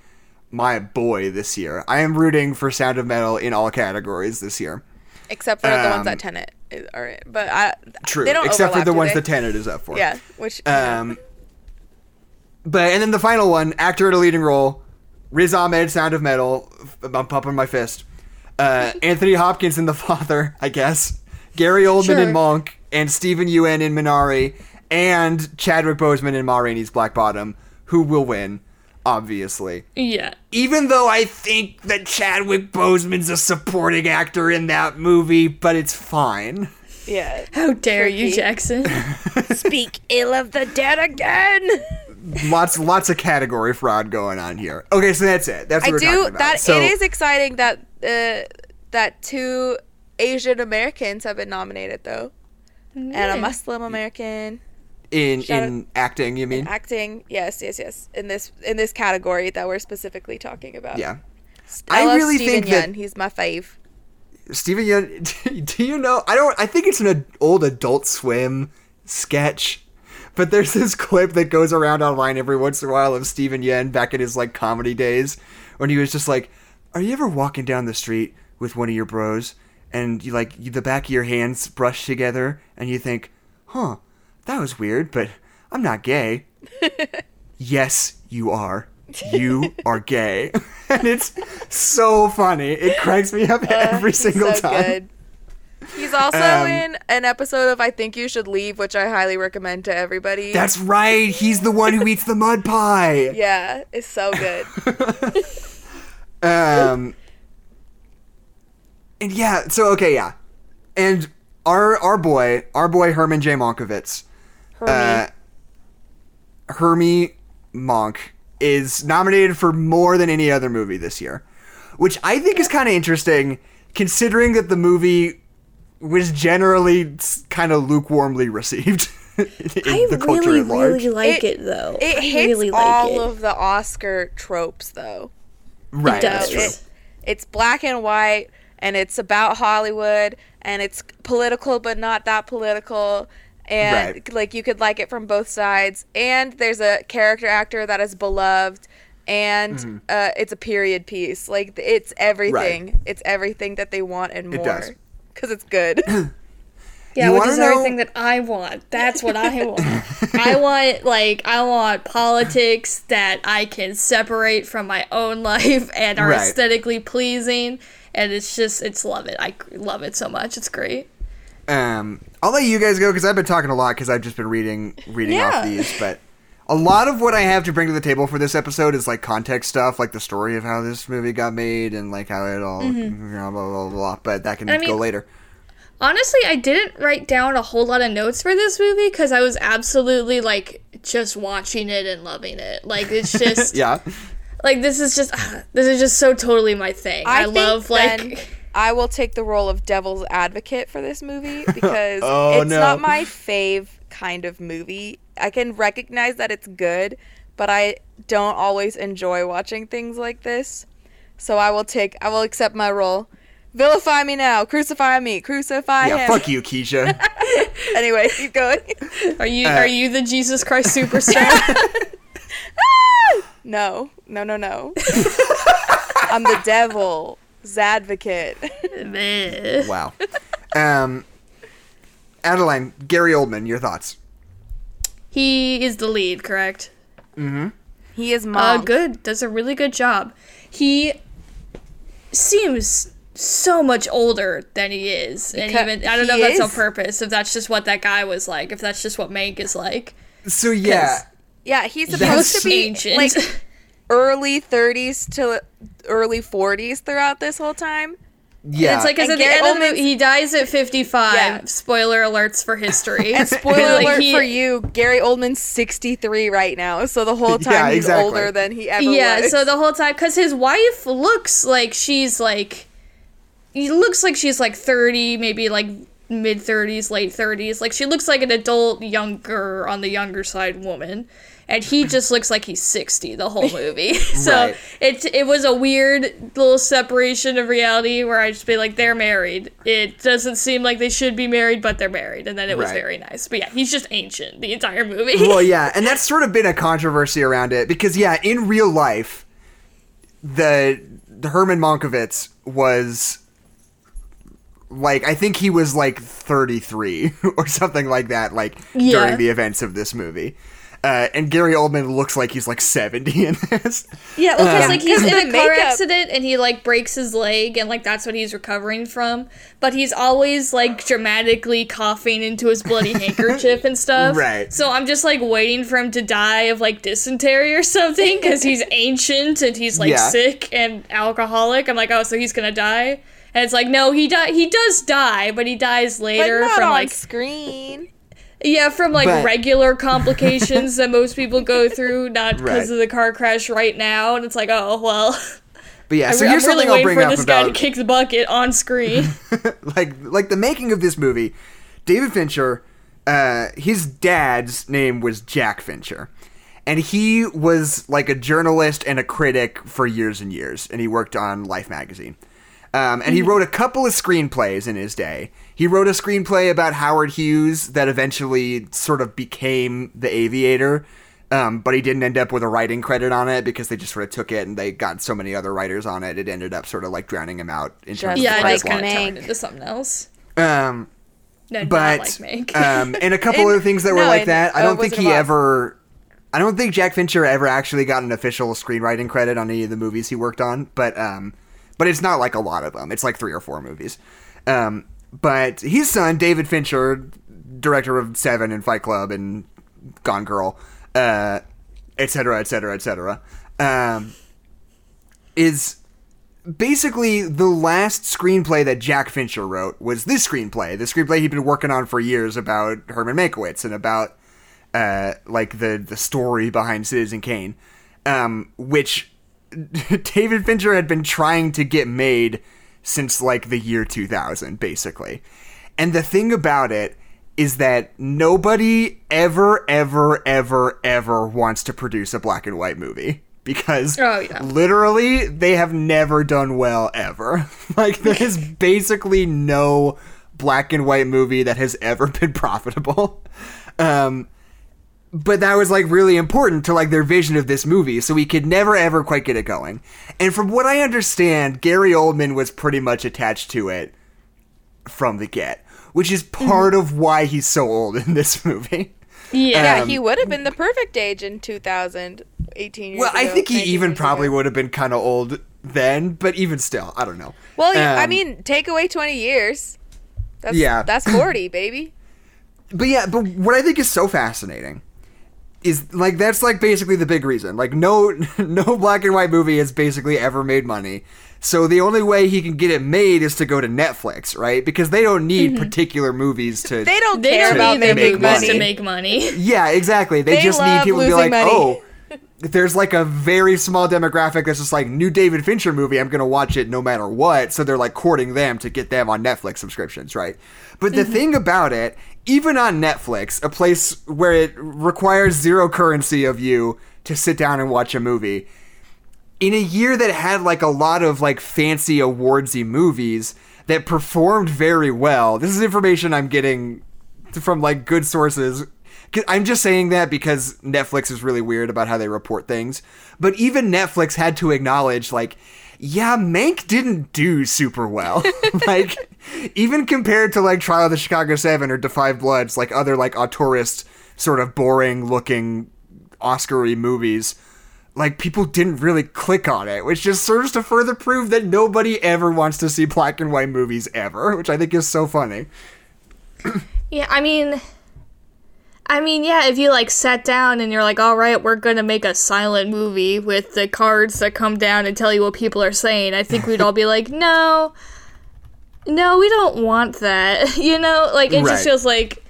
my boy this year. I am rooting for Sound of Metal in all categories this year. Except for the Um, ones that Tenet is, are in. But I, True, they don't except for the ones they? that Tenet is up for. Yeah, which Um, but and then the final one, actor in a leading role, Riz Ahmed, Sound of Metal. I'm pumping my fist. Uh, [LAUGHS] Anthony Hopkins in The [LAUGHS] Father, I guess. Gary Oldman Sure. in Mank, and Steven Yeun in Minari, and Chadwick Boseman in Ma Rainey's Black Bottom, who will win, obviously. yeah. Even though I think that Chadwick Boseman's a supporting actor in that movie, but it's fine. yeah. How dare you, Jackson? [LAUGHS] Speak ill of the dead again. lots lots of category fraud going on here. Okay, so that's it. That's what I we're do talking about. that. So, it is exciting that uh, that two Asian Americans have been nominated though. and a Muslim American. In Shout in acting, you mean? Acting, yes, yes, yes. In this in this category that we're specifically talking about. Yeah. I, I really Steven think that- He's my fave. Steven Yeun, [LAUGHS] do you know? I don't. I think it's an old Adult Swim sketch, but there's this [LAUGHS] clip that goes around online every once in a while of Steven Yeun back in his like comedy days when he was just like, "Are you ever walking down the street with one of your bros and you like you, the back of your hands brush together and you think, huh, that was weird, but I'm not gay." [LAUGHS] yes, you are. You are gay, [LAUGHS] and it's so funny. It cracks me up every single so time. good. He's also Um, in an episode of I Think You Should Leave, which I highly recommend to everybody. That's right. He's the one who eats the mud pie. [LAUGHS] yeah, it's so good. Um. And yeah, so okay, yeah, and our our boy, our boy Herman J. Mankiewicz, uh, Hermie Monk is nominated for more than any other movie this year, which I think is kind of interesting, considering that the movie was generally kind of lukewarmly received [LAUGHS] in I the culture really, at large. really like It- it, though. It I hits really like all it. of the Oscar tropes, though. right, does. It, it's black and white, and it's about Hollywood, and it's political, but not that political. And Right. like you could like it from both sides. And there's a character actor that is beloved, and Mm-hmm. uh, it's a period piece. Like it's everything. It's everything that they want and more. does. Because it's good. [COUGHS] [COUGHS] Yeah, You which wanna is know- everything that I want. That's what I want. I [LAUGHS] want like I want politics that I can separate from my own [LAUGHS] life and are Right. aesthetically pleasing. And it's just it's love it. I love it so much. It's great. Um, I'll let you guys go because I've been talking a lot because I've just been reading reading off these. But a lot of what I have to bring to the table for this episode is like context stuff, like the story of how this movie got made and like how it all know, blah, blah blah blah. But that can I go mean- later. Honestly, I didn't write down a whole lot of notes for this movie because I was absolutely like just watching it and loving it. Like it's [LAUGHS] just Yeah, like this is just [SIGHS] this is just so totally my thing. I, think love like I will take the role of devil's advocate for this movie [LAUGHS] because Oh, it's no. not my fave kind of movie. I can recognize that it's good, but I don't always enjoy watching things like this. So I will take I will accept my role. Vilify me now, crucify me, crucify yeah. him. Fuck you, Keisha. [LAUGHS] Anyway, keep going. are you Uh, are you the Jesus Christ superstar? [LAUGHS] no, no, no, no. [LAUGHS] I'm the devil's advocate. Meh. wow. Um, Adeline, Gary Oldman, your thoughts? he is the lead, correct? Mm-hmm. He is Uh, mom. good. Does a really good job. He seems so much older than he is, and Because even I don't know if that's on purpose. If that's just what that guy was like. If that's just what Mank is like. So yeah, Yeah, he's That's supposed to be ancient. like [LAUGHS] early 30s to early 40s throughout this whole time. yeah. it's like because And at the end of the movie, he dies at 55. Yeah. Spoiler alerts for history. And [LAUGHS] spoiler Like, alert he- for you, Gary Oldman's 63 right now. So the whole [LAUGHS] time Yeah, he's exactly. older than he ever is. yeah was. so the whole time because his wife looks like she's like he looks like she's like 30 maybe like mid 30s late 30s like she looks like an adult younger on the younger side woman and he just looks like he's 60 the whole [LAUGHS] movie [LAUGHS] so Right. it, it was a weird little separation of reality where i just be like they're married it doesn't seem like they should be married but they're married and then it was Right. very nice but yeah he's just ancient the entire movie well, yeah, [LAUGHS] and that's sort of been a controversy around it because, yeah, in real life, the, the Herman Mankiewicz was like I think he was like 33 or something like that, like Yeah. during the events of this movie. Uh, and Gary Oldman looks like he's like 70 [LAUGHS] in this. Yeah, well, because Um, like he's [CLEARS THROAT] in a car makeup- accident and he like breaks his leg and like that's what he's recovering from. But he's always like dramatically coughing into his bloody [LAUGHS] handkerchief and stuff. Right. So I'm just like waiting for him to die of like dysentery or something because he's [LAUGHS] ancient and he's like Yeah. sick and alcoholic. I'm like, oh, so he's gonna die. And it's like, no, he di- He does die, but he dies but later not from on like screen. Yeah, from like But- regular complications that most people go [LAUGHS] through, not because Right. of the car crash right now. And it's like, oh well. But yeah, so re- here's I'm really something I'll waiting bring for up this guy to kick the bucket on screen. [LAUGHS] like like the making of this movie David Fincher, uh, his dad's name was Jack Fincher. And he was like a journalist and a critic for years and years. And he worked on Life magazine. Um, and he wrote a couple of screenplays in his day. He wrote a screenplay about Howard Hughes that eventually sort of became The Aviator, um, but he didn't end up with a writing credit on it because they just sort of took it and they got so many other writers on it. It ended up sort of like drowning him out in terms Just Yeah, of I like just kind of turned into something else. um, No, but not like Mank. um, and a couple And- [LAUGHS] other things that were no, like and- that. I don't it think he ever. I don't think Jack Fincher ever actually got an official screenwriting credit on any of the movies he worked on, but um, but it's not like a lot of them. It's like three or four movies. Um, but his son David Fincher, director of Seven and Fight Club and Gone Girl, uh, et cetera, et cetera, et cetera, um, is basically the last screenplay that Jack Fincher wrote was this screenplay. The screenplay he'd been working on for years about Herman Mankiewicz and about uh, like the the story behind Citizen Kane, um, which [LAUGHS] David Fincher had been trying to get made since like the year 2000, basically. And the thing about it is that nobody ever, ever, ever, ever wants to produce a black and white movie because Oh, yeah. literally they have never done well ever. [LAUGHS] like there is [LAUGHS] basically no black and white movie that has ever [LAUGHS] been profitable. Um, but that was like really important to like their vision of this movie so we could never ever quite get it going and from what i understand gary oldman was pretty much attached to it from the get which is part of why he's so old in this movie yeah. Yeah, Um, he would have been the perfect age in 2000, 18 years well i think he even probably ago. would have been kind of old then but even still i don't know Well, yeah, I Um, mean, take away 20 years. That's, Yeah. That's 40, baby. but yeah, but what I think is so fascinating is like that's like basically the big reason. Like no [LAUGHS] no black and white movie has basically ever made money. So the only way he can get it made is to go to Netflix, right? Because they don't need mm-hmm. particular movies to They don't They care don't about need their their big movies money. to make money. [LAUGHS] Yeah, exactly. They, They just need people to be like, money. "Oh, [LAUGHS] there's like a very small demographic that's just like new David Fincher movie. I'm gonna watch it no matter what." So they're like courting them to get them on Netflix subscriptions, right? But the mm-hmm. thing about it, even on Netflix, a place where it requires zero currency of you to sit down and watch a movie, in a year that had like a lot of like fancy awardsy movies that performed very well. This is information I'm getting from like good sources. I'm just saying that because Netflix is really weird about how they report things. But even Netflix had to acknowledge like yeah, Mank didn't do super well. [LAUGHS] [LAUGHS] like even compared to like Trial of the Chicago 7 or Da 5 Bloods, like other like auteurist sort of boring looking Oscar-y movies like people didn't really click on it, which just serves to further prove that nobody ever wants to see black and white movies ever, which I think is so funny. Yeah, I mean, I mean, yeah. If you like sat down and you're like, "All right, we're gonna make a silent movie with the cards that come down and tell you what people are saying," I think we'd all be like, [LAUGHS] "No, no, we don't want that." [LAUGHS] You know, like it Right. just feels like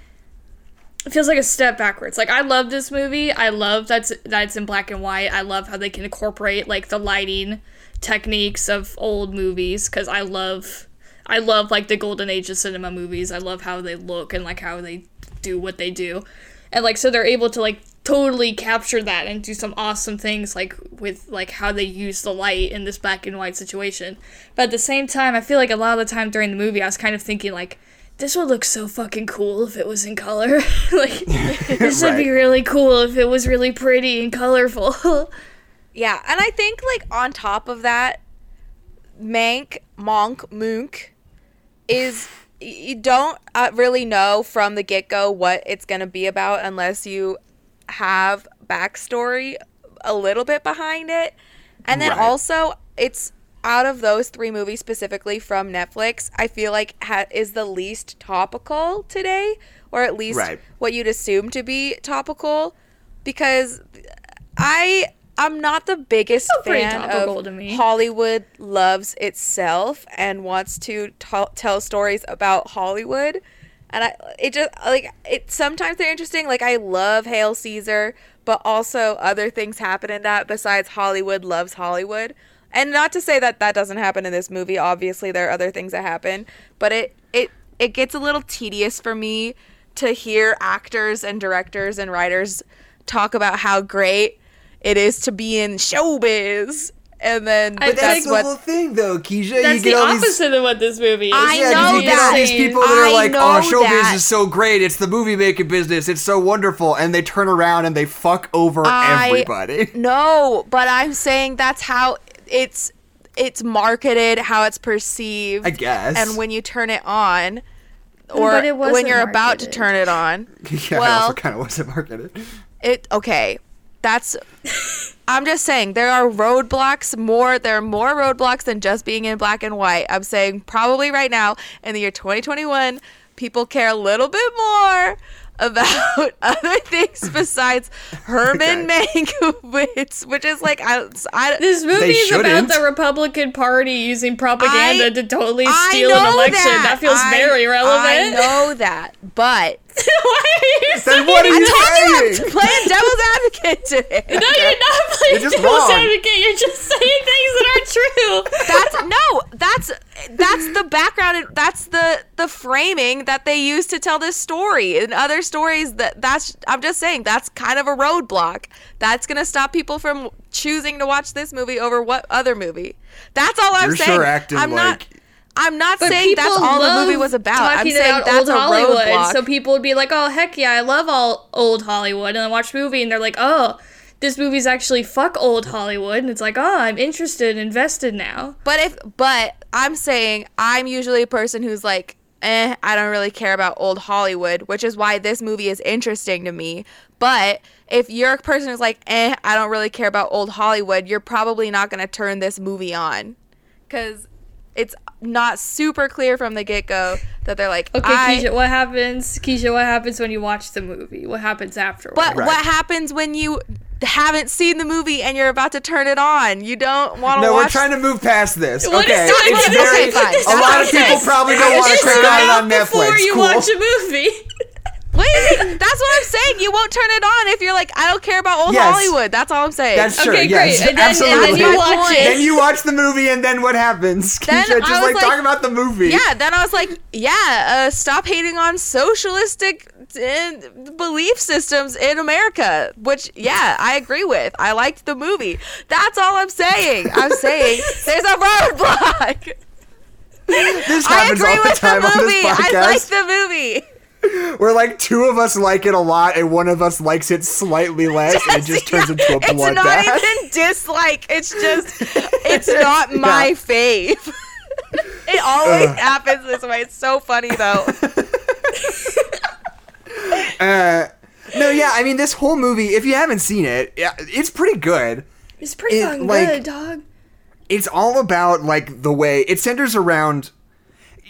it feels like a step backwards. Like I love this movie. I love that's that's in black and white. I love how they can incorporate like the lighting techniques of old movies because I love I love like the golden age of cinema movies. I love how they look and like how they do what they do. And like so they're able to like totally capture that and do some awesome things like with like how they use the light in this black and white situation. But at the same time, I feel like a lot of the time during the movie I was kind of thinking like this would look so fucking cool if it was in color. [LAUGHS] like [LAUGHS] this would be really cool if it was really pretty and colorful. [LAUGHS] Yeah, and I think like on top of that, Mank, Monk, Moonk is y- you don't uh, really know from the get go what it's gonna be about unless you have backstory a little bit behind it, and then Right. also it's out of those three movies specifically from Netflix, I feel like ha- is the least topical today, or at least Right. what you'd assume to be topical, because I I'm not the biggest pretty fan of to me. Hollywood loves itself and wants to t- tell stories about Hollywood. And I it just like it sometimes they're interesting. Like I love Hail Caesar, but also other things happen in that besides Hollywood loves Hollywood. And not to say that that doesn't happen in this movie. Obviously, there are other things that happen, but it it it gets a little tedious for me to hear actors and directors and writers talk about how great it is to be in showbiz. And then But that's think the what whole thing, though, Keisha. That's you the get all these opposite of what this movie is. I Yeah, 'cause know you get all these that. people that are I like, oh, know "Oh, showbiz that. is so great. It's the movie making business. It's so wonderful," and they turn around and they fuck over I- everybody. [LAUGHS] No, but I'm saying that's how it's it's marketed, how it's perceived. I guess. And when you turn it on, or it when you're about to turn it on, [LAUGHS] yeah, it well, also kind of wasn't marketed. it okay. That's. I'm just saying there are roadblocks more. There are more roadblocks than just being in black and white. I'm saying probably right now in the year 2021, people care a little bit more about [LAUGHS] other things besides [LAUGHS] Herman Mankiewicz, which is like I, I This movie is about the Republican Party using propaganda I- to totally steal an election. That, That, feels I- very relevant. I know that, but [LAUGHS] Why are you Then saying what are I'm you telling you. I'm playing devil's advocate today. [LAUGHS] No, you're not playing You're devil's wrong. advocate. You're just saying things that aren't true. That's no, that's that's the background. That's the the framing that they use to tell this story. In other stories, that that's I'm just saying that's kind of a roadblock. That's gonna stop people from choosing to watch this movie over what other movie. That's all I'm You're saying. sure acting I'm not. I'm not But saying that's all the movie was about. I'm saying about that's old a Hollywood, roadblock. so people would be like, "Oh heck yeah, I love all old Hollywood," and then watch the movie and they're like, "Oh, this movie's actually fuck old Hollywood," and it's like, "Oh, I'm interested, invested now." But if but I'm saying I'm usually a person who's like, eh, I don't really care about old Hollywood, which is why this movie is interesting to me. But if you're a person who's like, eh, I don't really care about old Hollywood, you're probably not gonna turn this movie on. Cause it's not super clear from the get go that they're like, Okay, I, Keisha, what happens? Keisha, what happens when you watch the movie? What happens afterwards? But Right. what happens when you haven't seen the movie and you're about to turn it on? You don't want to watch No, watch we're trying to move past this. What okay, is it's Okay, very. fine. a lot of people probably don't want to Just click turn on it off on before you cool. watch a movie. Wait, that's what I'm saying. You won't turn it on if you're like, I don't care about old Yes. Hollywood. That's all I'm saying. That's true. Okay, yes, great. And then, absolutely. and then you watch it. Then you watch the movie, and then what happens? [LAUGHS] Then Keisha, just I was like, like- talk about the movie. yeah. Then I was like, yeah, uh, stop hating on socialistic uh, belief systems in America. Which, yeah, I agree with. I liked the movie. That's all I'm saying. I'm [LAUGHS] saying there's a roadblock. this I happens agree all the with time the on movie. this I like the movie. [LAUGHS] Where like two of us like it a lot, and one of us likes it slightly less, and it just turns into a [LAUGHS] bloodbath. It's not bloodbath. even dislike. It's just, [LAUGHS] it's not my fave. it always happens this way. It's so funny though. Uh, no, yeah, I mean, this whole movie, if you haven't seen it, yeah, it's pretty good. It's pretty It, like- good, dog. It's all about, like, the way it centers around.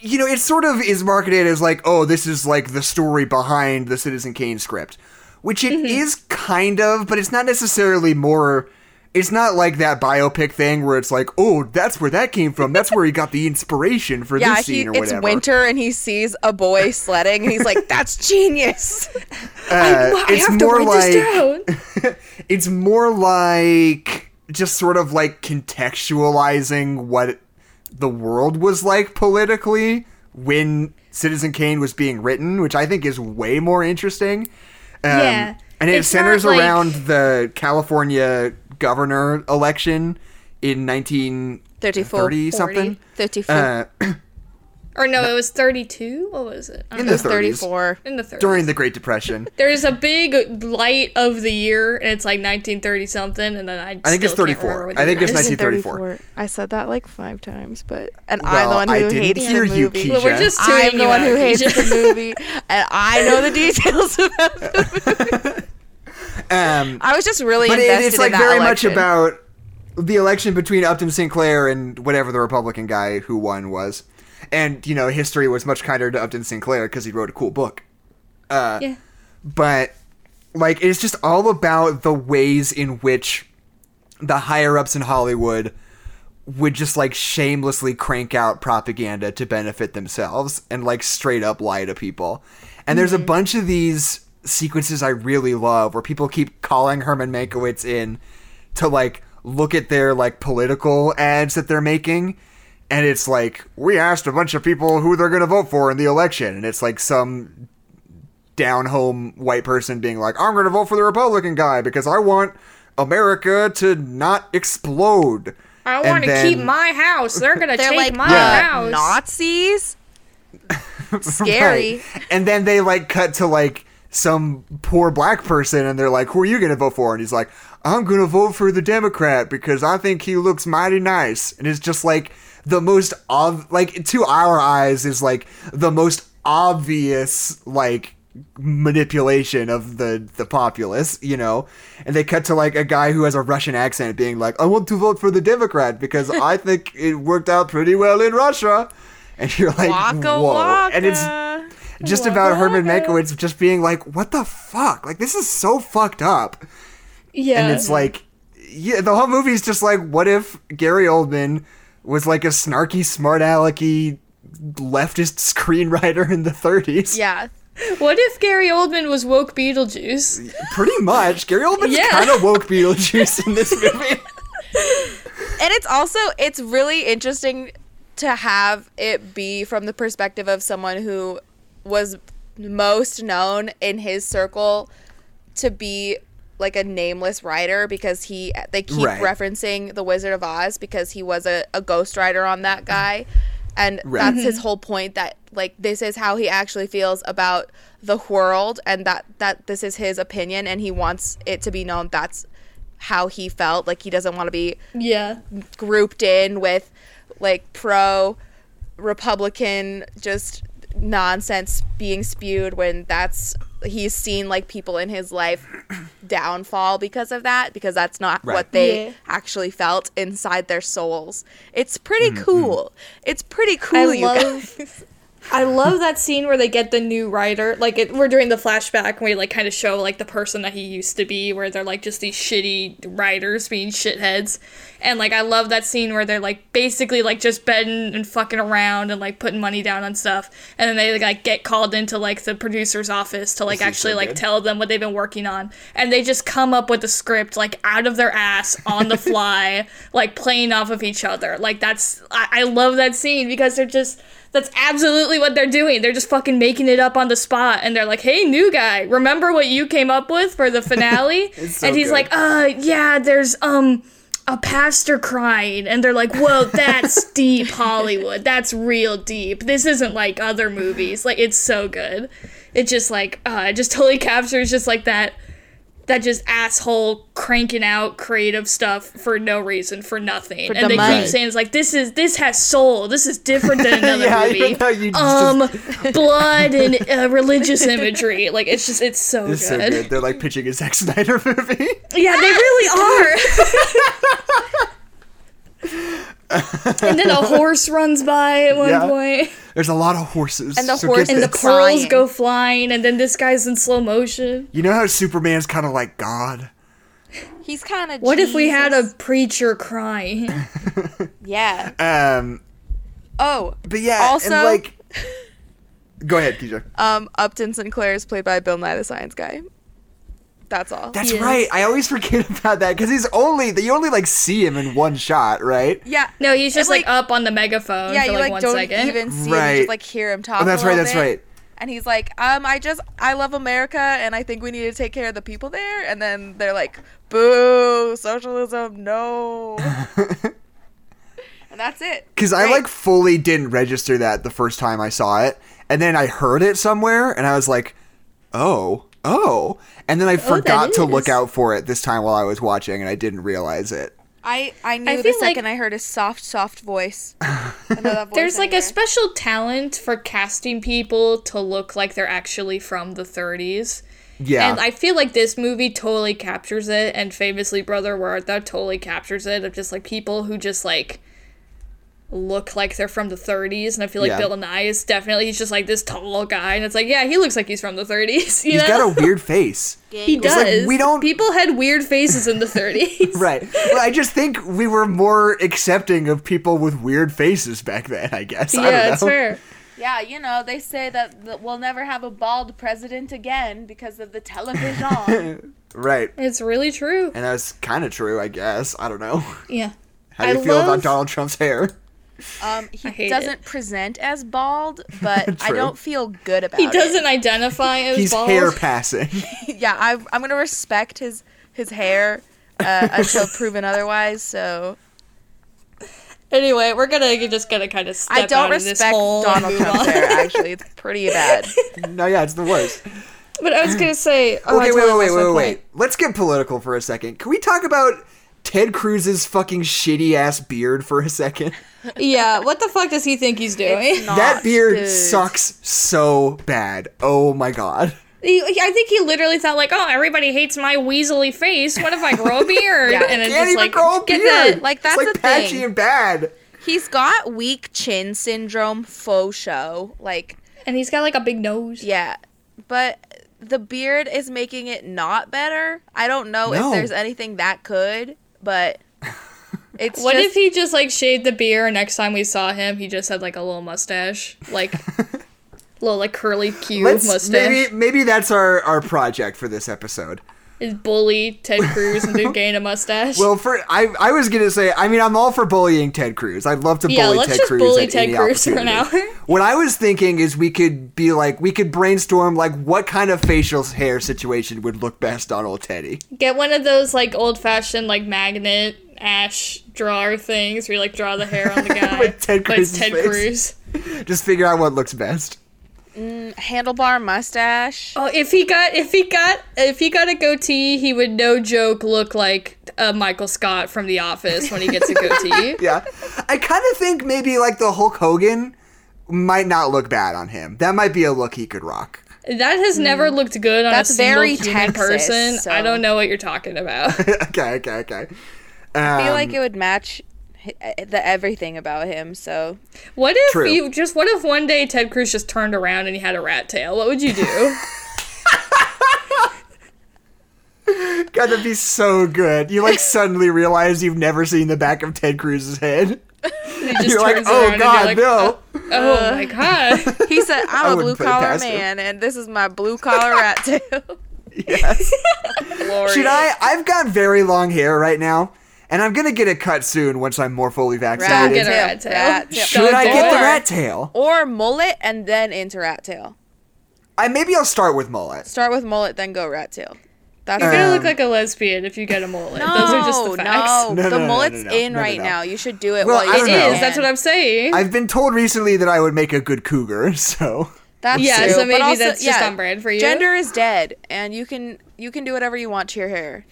You know, it sort of is marketed as, like, oh, this is, like, the story behind the Citizen Kane script. Which it is Mm-hmm. kind of, but it's not necessarily more. It's not like that biopic thing where it's like, oh, that's where that came from. That's where he got the inspiration for Yeah, this he, scene or it's whatever. winter and he sees a boy sledding and he's like, [LAUGHS] "That's genius." Uh, Wow, I it's have to more write like this down. [LAUGHS] it's more like just sort of like contextualizing what the world was like politically when Citizen Kane was being written, which I think is way more interesting. Um, Yeah. And it It's centers like- around the California governor election in 34, 1930 something. 34. Uh, [CLEARS THROAT] Or no, it was 32? What was it? I in don't the know. 30s. 34. In the 30s. During the Great Depression. [LAUGHS] There's a big light of the year, and it's like 1930 something, and then I. I think it's still can't 34. I the think year it's is. 1934. I said that like five times, but and I'm Well, the one I who didn't hates hear the you, movie. Keisha. Well, we're just tuning I'm the you one out, who hates Keisha. the movie, and I know the details about the [LAUGHS] Um, I was just really but it, invested it's like in that very election. much about the election between Upton Sinclair and whatever the Republican guy who won was, and you know history was much kinder to Upton Sinclair because he wrote a cool book. Uh, Yeah. But like it's just all about the ways in which the higher ups in Hollywood would just like shamelessly crank out propaganda to benefit themselves and like straight up lie to people. And there's a bunch of these sequences I really love where people keep calling Herman Mankiewicz in to like look at their like political ads that they're making and it's like we asked a bunch of people who they're going to vote for in the election, and it's like some down home white person being like, I'm going to vote for the Republican guy because I want America to not explode. I want to then- keep my house. They're gonna [LAUGHS] take like my Yeah. house. Nazis. [LAUGHS] Scary. Right. And then they like cut to like some poor black person and they're like, Who are you gonna vote for? And he's like, I'm gonna vote for the Democrat because I think he looks mighty nice. And it's just like the most ob like to our eyes is like the most obvious like manipulation of the the populace, you know. And they cut to like a guy who has a Russian accent being like, "I want to vote for the Democrat because [LAUGHS] I think it worked out pretty well in Russia." And you're like, Waka "Whoa!" waka. And it's just about Herman Mankiewicz just being like, "What the fuck? Like this is so fucked up." Yeah. And it's like, yeah, the whole movie's just like, what if Gary Oldman was like a snarky, smart alecky leftist [LAUGHS] screenwriter in the 30s? Yeah. what if Gary Oldman was woke Beetlejuice? Pretty much. Gary Oldman's Yeah. kind of woke Beetlejuice in this movie. [LAUGHS] And it's also it's really interesting to have it be from the perspective of someone who was most known in his circle to be like a nameless writer because he they keep Right. referencing the Wizard of Oz because he was a, a ghostwriter on that mm-hmm. guy. And Right. that's his mm-hmm. whole point that like this is how he actually feels about the world and that that this is his opinion and he wants it to be known that's how he felt like he doesn't want to be Yeah. grouped in with like pro Republican just nonsense being spewed when that's he's seen like people in his life [CLEARS THROAT] downfall because of that because that's not Right. what they Yeah. actually felt inside their souls. It's pretty mm-hmm. cool. It's pretty cool, I you love guys. [LAUGHS] I love that scene where they get the new writer. Like it, we're doing the flashback where we like kind of show like the person that he used to be, where they're like just these shitty writers being shitheads, and like I love that scene where they're like basically like just betting and fucking around and like putting money down on stuff, and then they like get called into like the producer's office to like This actually so like tell them what they've been working on, and they just come up with the script like out of their ass on the fly, [LAUGHS] like playing off of each other. Like that's I, I love that scene because they're just that's absolutely what they're doing. They're just fucking making it up on the spot, and they're like, "Hey, new guy, remember what you came up with for the finale?" [LAUGHS] So and he's good. like, "Uh, yeah, there's um." A pastor crying, and they're like, whoa [LAUGHS] that's deep Hollywood. That's real deep. This isn't like other movies. Like, it's so good. It just like, uh, it just totally [LAUGHS] captures just like that, that just asshole cranking out creative stuff for no reason, for nothing. For and the they money. keep saying it's like, this is this has soul. This is different than [LAUGHS] another yeah, movie you just, um blood and uh, religious imagery like it's just it's so, it's so good. good. They're like pitching a Zack Snyder [LAUGHS] movie. yeah they really [LAUGHS] are and then a [LAUGHS] horse runs by at one Yeah. point There's a lot of horses. And the so horse and the this. pearls go flying and then this guy's in slow motion You know how Superman's kind of like God? He's kind of what if we had a preacher crying [LAUGHS] Yeah. Um, Oh, but yeah, Also- and like, go ahead, Keisha. um Upton Sinclair is played by Bill Nye the Science Guy. That's all. That's Yes. right. I always forget [LAUGHS] about that because he's only you only like see him in one shot, right? yeah. no he's just And, like, up on the megaphone yeah, for you like, like one don't second. even see him. Right. You just like hear him talk. Oh, that's a right. That's bit. right. And he's like, um, I just I love America, and I think we need to take care of the people there. And then they're like, boo, socialism, no. [LAUGHS] and that's it. Because I like fully didn't register that the first time I saw it, and then I heard it somewhere, and I was like, oh, oh, and then I oh, forgot to look out for it this time while I was watching, and I didn't realize it. I I knew I the feel like- second I heard a soft, soft voice. [LAUGHS] I know that voice There's like a special talent for casting people to look like they're actually from the 30s. Yeah, And I feel like this movie totally captures it, and famously Brother Word that totally captures it of just like people who just like look like they're from the 30s. And I feel like Yeah. Bill Nye is definitely he's just like this tall guy, and it's like yeah, he looks like he's from the 30s. [LAUGHS] You he's know, got a weird face. [LAUGHS] he It's like, does. we don't- People had weird faces in the [LAUGHS] 30s. Right. Well, I just think we were more accepting of people with weird faces back then. I guess. Yeah, know. it's fair. Yeah, you know, they say that, that we'll never have a bald president again because of the television. Right. It's really true. And that's kind of true, I guess. I don't know. Yeah. How do you I feel love- about Donald Trump's hair? Um, he doesn't present as bald, but [LAUGHS] I don't feel good about He it. doesn't identify as He's bald. hair [LAUGHS] passing. [LAUGHS] yeah, I, I'm gonna respect his his hair uh, until proven otherwise. So Anyway, we're gonna just gonna kind of step I don't out of this respect hole Donald move Trump's hair. Actually, it's pretty bad. no, yeah, it's the worst. But I was gonna say, [CLEARS THROAT] oh, okay, wait, totally wait, wait, lost wait, wait. Let's get political for a second. Can we talk about Ted Cruz's fucking shitty ass beard for a second? Yeah, what the fuck does he think he's doing? Not, that beard dude. sucks so bad. Oh my god. He, I think he literally thought like, oh, everybody hates my weaselly face. What if I grow a [LAUGHS] beard? Yeah. and it's Can't just even like, grow a get beard. that. Like, that's it's like the patchy thing. and bad. He's got weak chin syndrome, faux show. Like, And he's got like a big nose. yeah, but the beard is making it not better. I don't know No. if there's anything that could, but it's What just, if he just like shaved the beard and next time we saw him, he just had like a little mustache, like [LAUGHS] little like curly cute mustache. maybe maybe that's our our project for this episode. Is bully Ted Cruz into gain a mustache. Well, for I I was gonna say, I mean, I'm all for bullying Ted Cruz. I'd love to Yeah, bully let's Ted just Cruz bully Ted Cruz for an [LAUGHS] hour. What I was thinking is we could be like, we could brainstorm like what kind of facial hair situation would look best on old Teddy. Get one of those like old fashioned like magnet ash drawer things where you like draw the hair on the [LAUGHS] guy. With Ted Ted face. Cruz. [LAUGHS] Just figure out what looks best. Handlebar mustache. Oh, if he got if he got if he got a goatee, he would no joke look like uh, Michael Scott from The Office when he gets a [LAUGHS] goatee. Yeah, I kind of think maybe like the Hulk Hogan might not look bad on him. That might be a look he could rock. That has never looked good on That's a single very human Texas, person. so- I don't know what you're talking about. [LAUGHS] okay, okay, okay. I feel Um, like it would match hi- the everything about him. So What if True. you just what if one day Ted Cruz just turned around and he had a rat tail? What would you do? [LAUGHS] God, that'd be so good. You like suddenly realize you've never seen the back of Ted Cruz's head. He [LAUGHS] just You're like, turns oh around and God, you're like, no. Uh, oh my [LAUGHS] god. he said, I "I'm a blue collar past him. man, and this is my blue collar rat tail." yes. Should I? I've got very long hair right now, and I'm gonna get it cut soon once I'm more fully Rat vaccinated. get a rat tail. rat tail. Should I get the rat tail? or mullet and then into rat tail? I maybe I'll start with mullet. Start with mullet, then go rat tail. That's You're gonna Um, look like a lesbian if you get a mullet. no, Those are just the facts. no. [LAUGHS] No, no, the no, no, mullet's no, no. in No, no, right no. now. You should do it Well, while I you don't It know. is. That's what I'm saying. I've been told recently that I would make a good cougar, [LAUGHS] so That's yeah, true, so maybe also- that's just yeah, on brand for you. Gender is dead, and you can you can do whatever you want to your hair.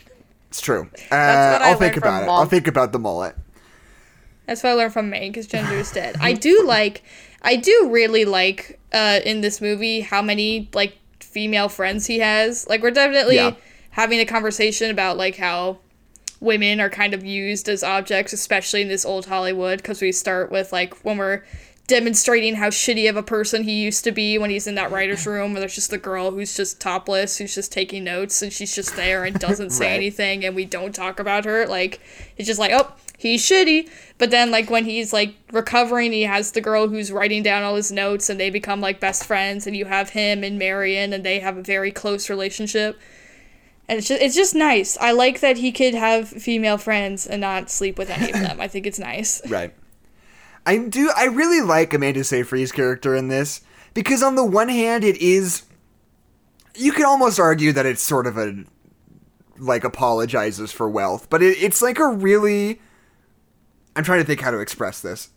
It's true. Uh, That's what I I'll think about it. Mom. I'll think about the mullet. That's what I learned from May, because gender is dead. I [LAUGHS] do like, I do really like uh, in this movie how many like female friends he has. Like we're definitely Yeah. having a conversation about like how women are kind of used as objects, especially in this old Hollywood, because we start with like when we're demonstrating how shitty of a person he used to be when he's in that writer's room where there's just the girl who's just topless who's just taking notes and she's just there and [LAUGHS] doesn't say Right. anything and we don't talk about her. Like it's just like oh he's shitty. But then like when he's like recovering he has the girl who's writing down all his notes and they become like best friends and you have him and marion and they have a very close relationship. And it's just, it's just nice. I like that he could have female friends and not sleep with any of them. I think it's nice. [LAUGHS] Right. I do. I really like Amanda Seyfried's character in this because on the one hand, it is. You could almost argue that it's sort of a like apologizes for wealth, but it, it's like a really. I'm trying to think how to express this.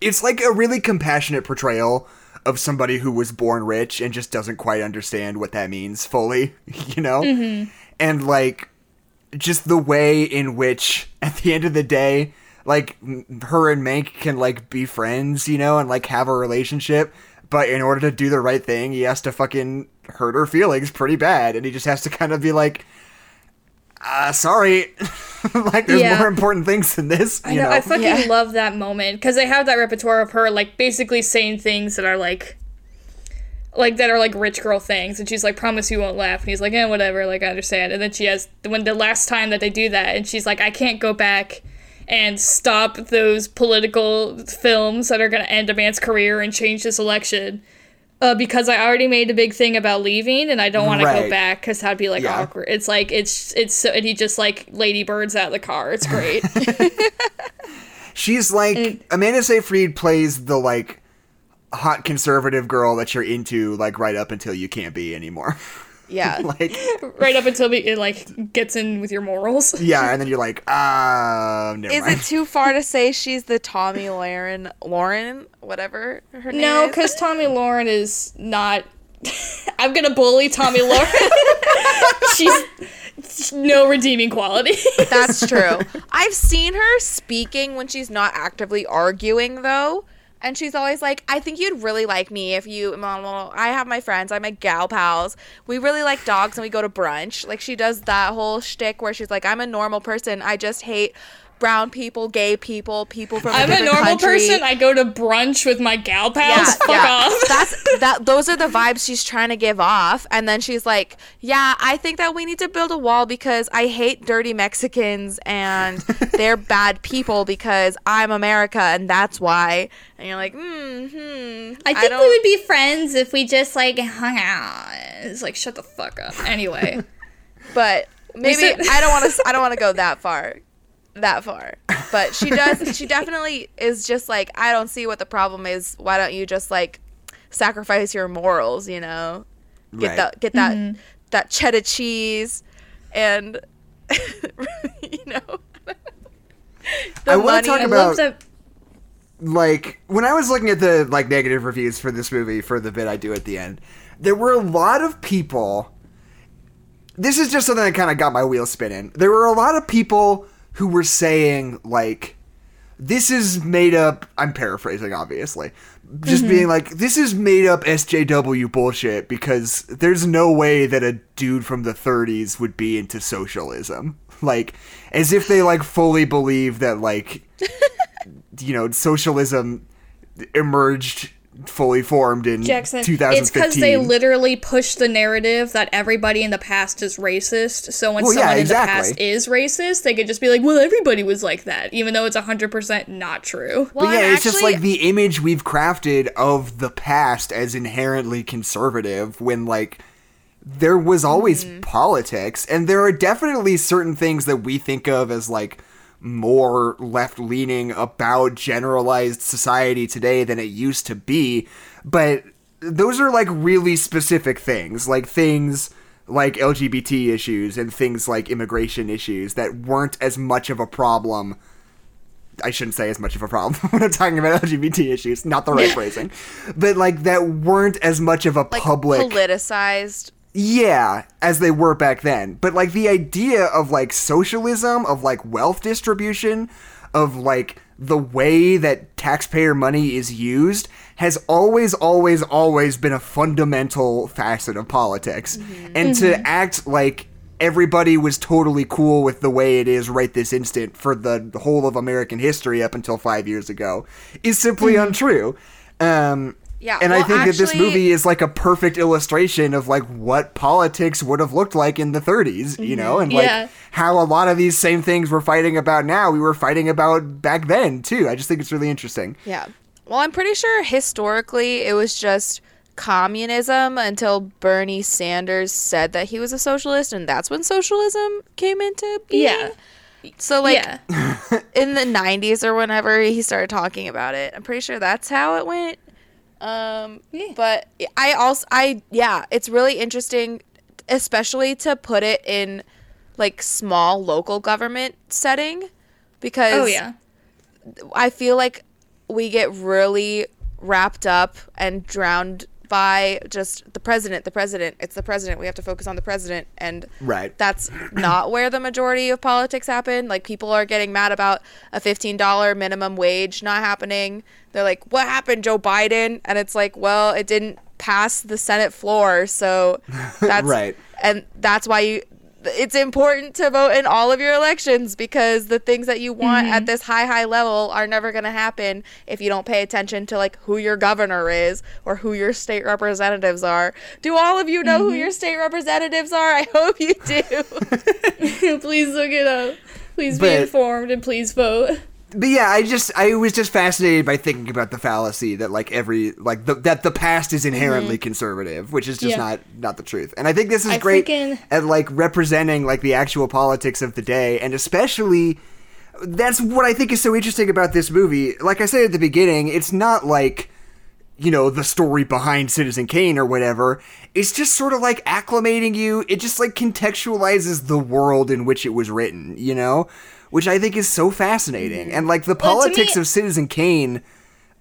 It's like a really compassionate portrayal of somebody who was born rich and just doesn't quite understand what that means fully, [LAUGHS] you know? Mm-hmm. And like just the way in which at the end of the day like her and Mank can like be friends, you know, and like have a relationship, but in order to do the right thing, he has to fucking hurt her feelings pretty bad and he just has to kind of be like uh sorry. [LAUGHS] like there's Yeah. more important things than this, I you know, know. I fucking Yeah. love that moment because they have that repertoire of her like basically saying things that are like, like that are like rich girl things, and she's like, "Promise you won't laugh," and he's like, "Yeah, whatever, like I understand." And then she has when the last time that they do that, and she's like, "I can't go back." And stop those political films that are going to end a man's career and change this election, uh, because I already made a big thing about leaving, and I don't want to go back because that'd be like Yeah. awkward. It's like it's it's so, and he just like lady birds out of the car. It's great. [LAUGHS] [LAUGHS] She's like And- Amanda Seyfried plays the like hot conservative girl that you're into like right up until you can't be anymore. [LAUGHS] Yeah. [LAUGHS] like [LAUGHS] right up until it like gets in with your morals. [LAUGHS] yeah, and then you're like, ah, never Is mind. it too far to say she's the Tomi Lahren Lauren whatever her name No, is? because Tomi Lahren is not. I'm gonna bully Tomi Lahren. She's no redeeming quality. That's true. I've seen her speaking when she's not actively arguing, though. And she's always like, I think you'd really like me if you. I have my friends. I'm my gal pals. We really like dogs and we go to brunch. Like, she does that whole shtick where she's like, I'm a normal person. I just hate brown people, gay people, people from I'm a different normal country. person. I go to brunch with my gal pals. Yeah, Fuck yeah. off. [LAUGHS] That's [LAUGHS] that. Those are the vibes she's trying to give off, and then she's like, "Yeah, I think that we need to build a wall because I hate dirty Mexicans and [LAUGHS] they're bad people because I'm America and that's why." And you're like, "Hmm, hmm." I think don't- we would be friends if we just like hung out. It's like shut the fuck up. Anyway, but maybe I don't want to. I don't want to go that far, that far. But she does. she definitely is just like, I don't see what the problem is. Why don't you just like sacrifice your morals? You know, get Right. that get that mm-hmm. that cheddar cheese, and [LAUGHS] you know. [LAUGHS] the I wanna money. talk I about- love that. like when I was looking at the like negative reviews for this movie for the bit I do at the end, there were a lot of people. This is just something that kind of got my wheels spinning. There were a lot of people who were saying like, "This is made up." I'm paraphrasing, obviously. Just being mm-hmm. like, "This is made up SJW bullshit," because there's no way that a dude from the 30s would be into socialism. [LAUGHS] Like, as if they like fully believe that like [LAUGHS] you know, socialism emerged fully formed in Jackson, 2015. it's because they literally push the narrative that everybody in the past is racist. So when Well, yeah, someone in the past is racist, they could just be like, "Well, everybody was like that," even though it's hundred percent not true. Well, but yeah, and it's just like the image we've crafted of the past as inherently conservative when like there was always Mm-hmm. politics and there are definitely certain things that we think of as like more left leaning about generalized society today than it used to be but those are like really specific things like things like LGBT issues and things like immigration issues that weren't as much of a problem I shouldn't say as much of a problem [LAUGHS] when I'm talking about LGBT issues, not the right phrasing, but like that weren't as much of a like public, politicized. Yeah, as they were back then. But like the idea of like socialism, of like wealth distribution, of like the way that taxpayer money is used has always, always, always been a fundamental facet of politics. Mm-hmm. And to mm-hmm. act like everybody was totally cool with the way it is right this instant for the whole of American history up until five years ago is simply mm-hmm. untrue. Um, Yeah, and I well, think that this movie is like a perfect illustration of like what politics would have looked like in the 30s, you know, mm-hmm. and like Yeah. how a lot of these same things we're fighting about now, we were fighting about back then too. I just think it's really interesting. Yeah. Well, I'm pretty sure historically it was just communism until Bernie Sanders said that he was a socialist, and that's when socialism came into being. Yeah. So, like, yeah, in the 90s or whenever he started talking about it, I'm pretty sure that's how it went. Um, Yeah. But I also, I, yeah, it's really interesting, especially to put it in like small local government setting because oh yeah, I feel like we get really wrapped up and drowned by just the president, the president. It's the president. We have to focus on the president. And Right. that's [CLEARS THROAT] not where the majority of politics happen. Like people are getting mad about a $15 minimum wage not happening. They're like, "What happened, Joe Biden?" And it's like, "Well, it didn't pass the Senate floor." So [LAUGHS] that's Right. And that's why you it's important to vote in all of your elections because the things that you want Mm-hmm. at this high high level are never going to happen if you don't pay attention to like who your governor is or who your state representatives are. Do all of you know Mm-hmm. who your state representatives are? I hope you do. [LAUGHS] [LAUGHS] please look it up. Please be informed and please vote. But yeah, I just I was just fascinated by thinking about the fallacy that like every like the, that the past is inherently conservative, which is just Mm-hmm. Yeah. not not the truth. And I think this is I great freaking- at like representing like the actual politics of the day, and especially that's what I think is so interesting about this movie. Like I said at the beginning, it's not like you know the story behind Citizen Kane or whatever. It's just sort of like acclimating you. It just like contextualizes the world in which it was written, you know, which I think is so fascinating. Mm-hmm. And like the Well, politics me- of Citizen Kane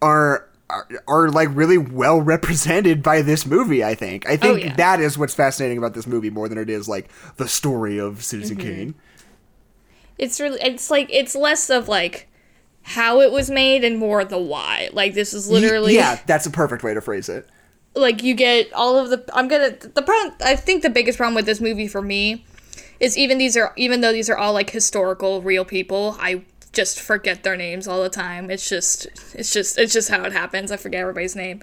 are. Are, are like really well [LAUGHS] represented by this movie. I think. I oh, think yeah. that is what's fascinating about this movie more than it is like the story of Citizen mm-hmm. Kane. It's really it's like it's less of like how it was made and more the why. Like this is literally yeah, that's a perfect way to phrase it. like you get all of the I'm gonna the problem I think the biggest problem with this movie for me is even these are even though these are all like historical real people, I just forget their names all the time. It's just it's just it's just how it happens. I forget everybody's name.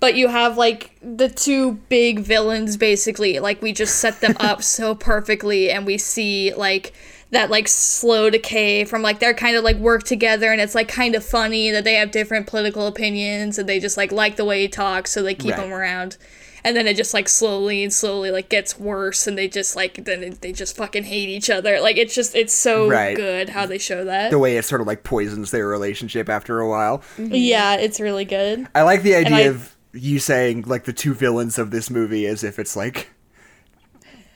But you have like the two big villains basically, like we just set them up [LAUGHS] so perfectly and we see like that like slow decay from like they're kind of like work together and it's like kind of funny that they have different political opinions and they just like like the way he talks so they keep Right. him around and then it just like slowly and slowly like gets worse and they just like then they just fucking hate each other like it's just it's so Right. good how they show that the way it sort of like poisons their relationship after a while. Mm-hmm. yeah it's really good I like the idea I- of you saying like the two villains of this movie as if it's like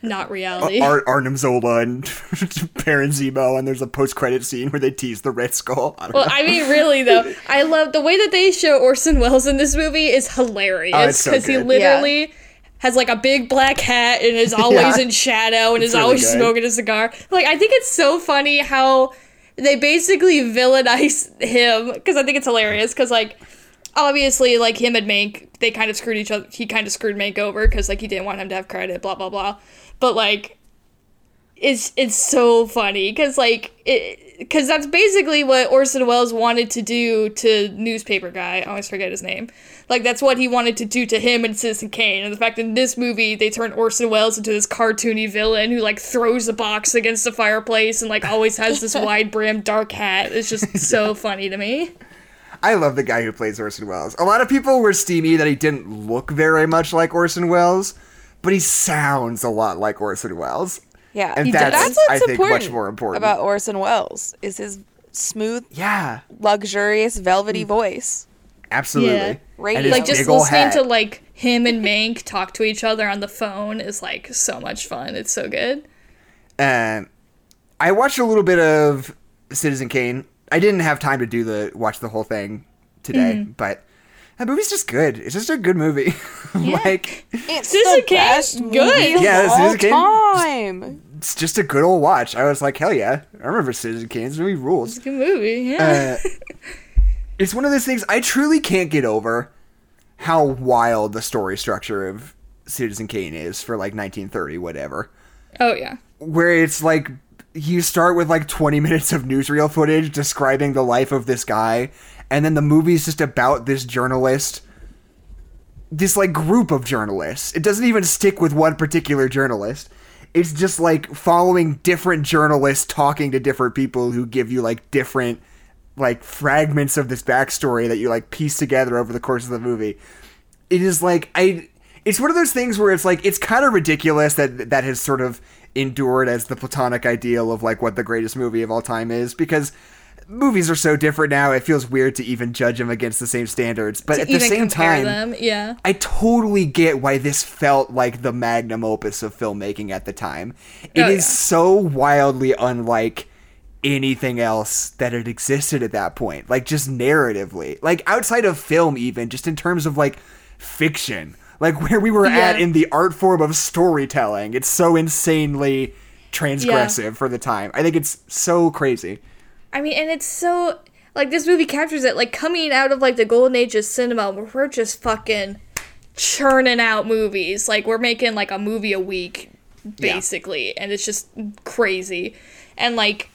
not [LAUGHS] reality Ar- Arnim Zola and [LAUGHS] Baron Zemo, and there's a post-credit scene where they tease the Red Skull. I well know. i mean really though [LAUGHS] i love the way that they show orson welles in this movie is hilarious Oh, it's so because he literally has like a big black hat and is always Yeah. in shadow and It's is really always good. smoking a cigar like i think it's so funny how they basically villainize him because i think it's hilarious because like obviously like him and Mank, they kind of screwed each other. He kind of screwed Mank over because like he didn't want him to have credit, blah blah blah. But like, it's it's so funny because like it because that's basically what Orson Welles wanted to do to newspaper guy. I always forget his name. Like that's what he wanted to do to him and Citizen Kane. And the fact that in this movie they turned Orson Welles into this cartoony villain who like throws a box against the fireplace and like always has this [LAUGHS] wide brimmed dark hat. It's just [LAUGHS] so funny to me. I love the guy who plays Orson Welles. A lot of people were steamy that he didn't look very much like Orson Welles, but he sounds a lot like Orson Welles. Yeah, And He that's, that's what's I think, much more important. about Orson Welles is his smooth, yeah, luxurious, velvety voice. absolutely. Yeah. Radio. And his like just listening hat. to like him and Mank talk to each other on the phone is like so much fun. It's so good. Um, I watched a little bit of Citizen Kane. I didn't have time to do the watch the whole thing today, Mm-hmm. but that movie's just good. It's just a good movie. [LAUGHS] like It's Citizen the Kane's best good. movie of Yeah, all Citizen Kane- time. it's just a good old watch. I was like, hell yeah, I remember Citizen Kane. This movie rules. It's a good movie. Yeah. Uh, [LAUGHS] it's one of those things I truly can't get over how wild the story structure of Citizen Kane is for like 1930 whatever. oh yeah. where it's like you start with like 20 minutes of newsreel footage describing the life of this guy and then the movie's just about this journalist this like group of journalists. It doesn't even stick with one particular journalist. It's just like following different journalists talking to different people who give you like different like fragments of this backstory that you like piece together over the course of the movie. It is like I it's one of those things where it's like it's kind of ridiculous that that has sort of endured as the platonic ideal of like what the greatest movie of all time is because movies are so different now it feels weird to even judge them against the same standards but To at the same time them. Yeah. I totally get why this felt like the magnum opus of filmmaking at the time. It oh, is Oh, yeah. so wildly unlike anything else that had existed at that point. Like just narratively. Like outside of film even, just in terms of like fiction. Like [LAUGHS] where we were at in the art form of storytelling. It's so insanely transgressive for the time. I think it's so crazy. I mean, and it's so like this movie captures it like coming out of like the golden age of cinema where we're just fucking churning out movies. Like we're making like a movie a week basically, and it's just crazy. And like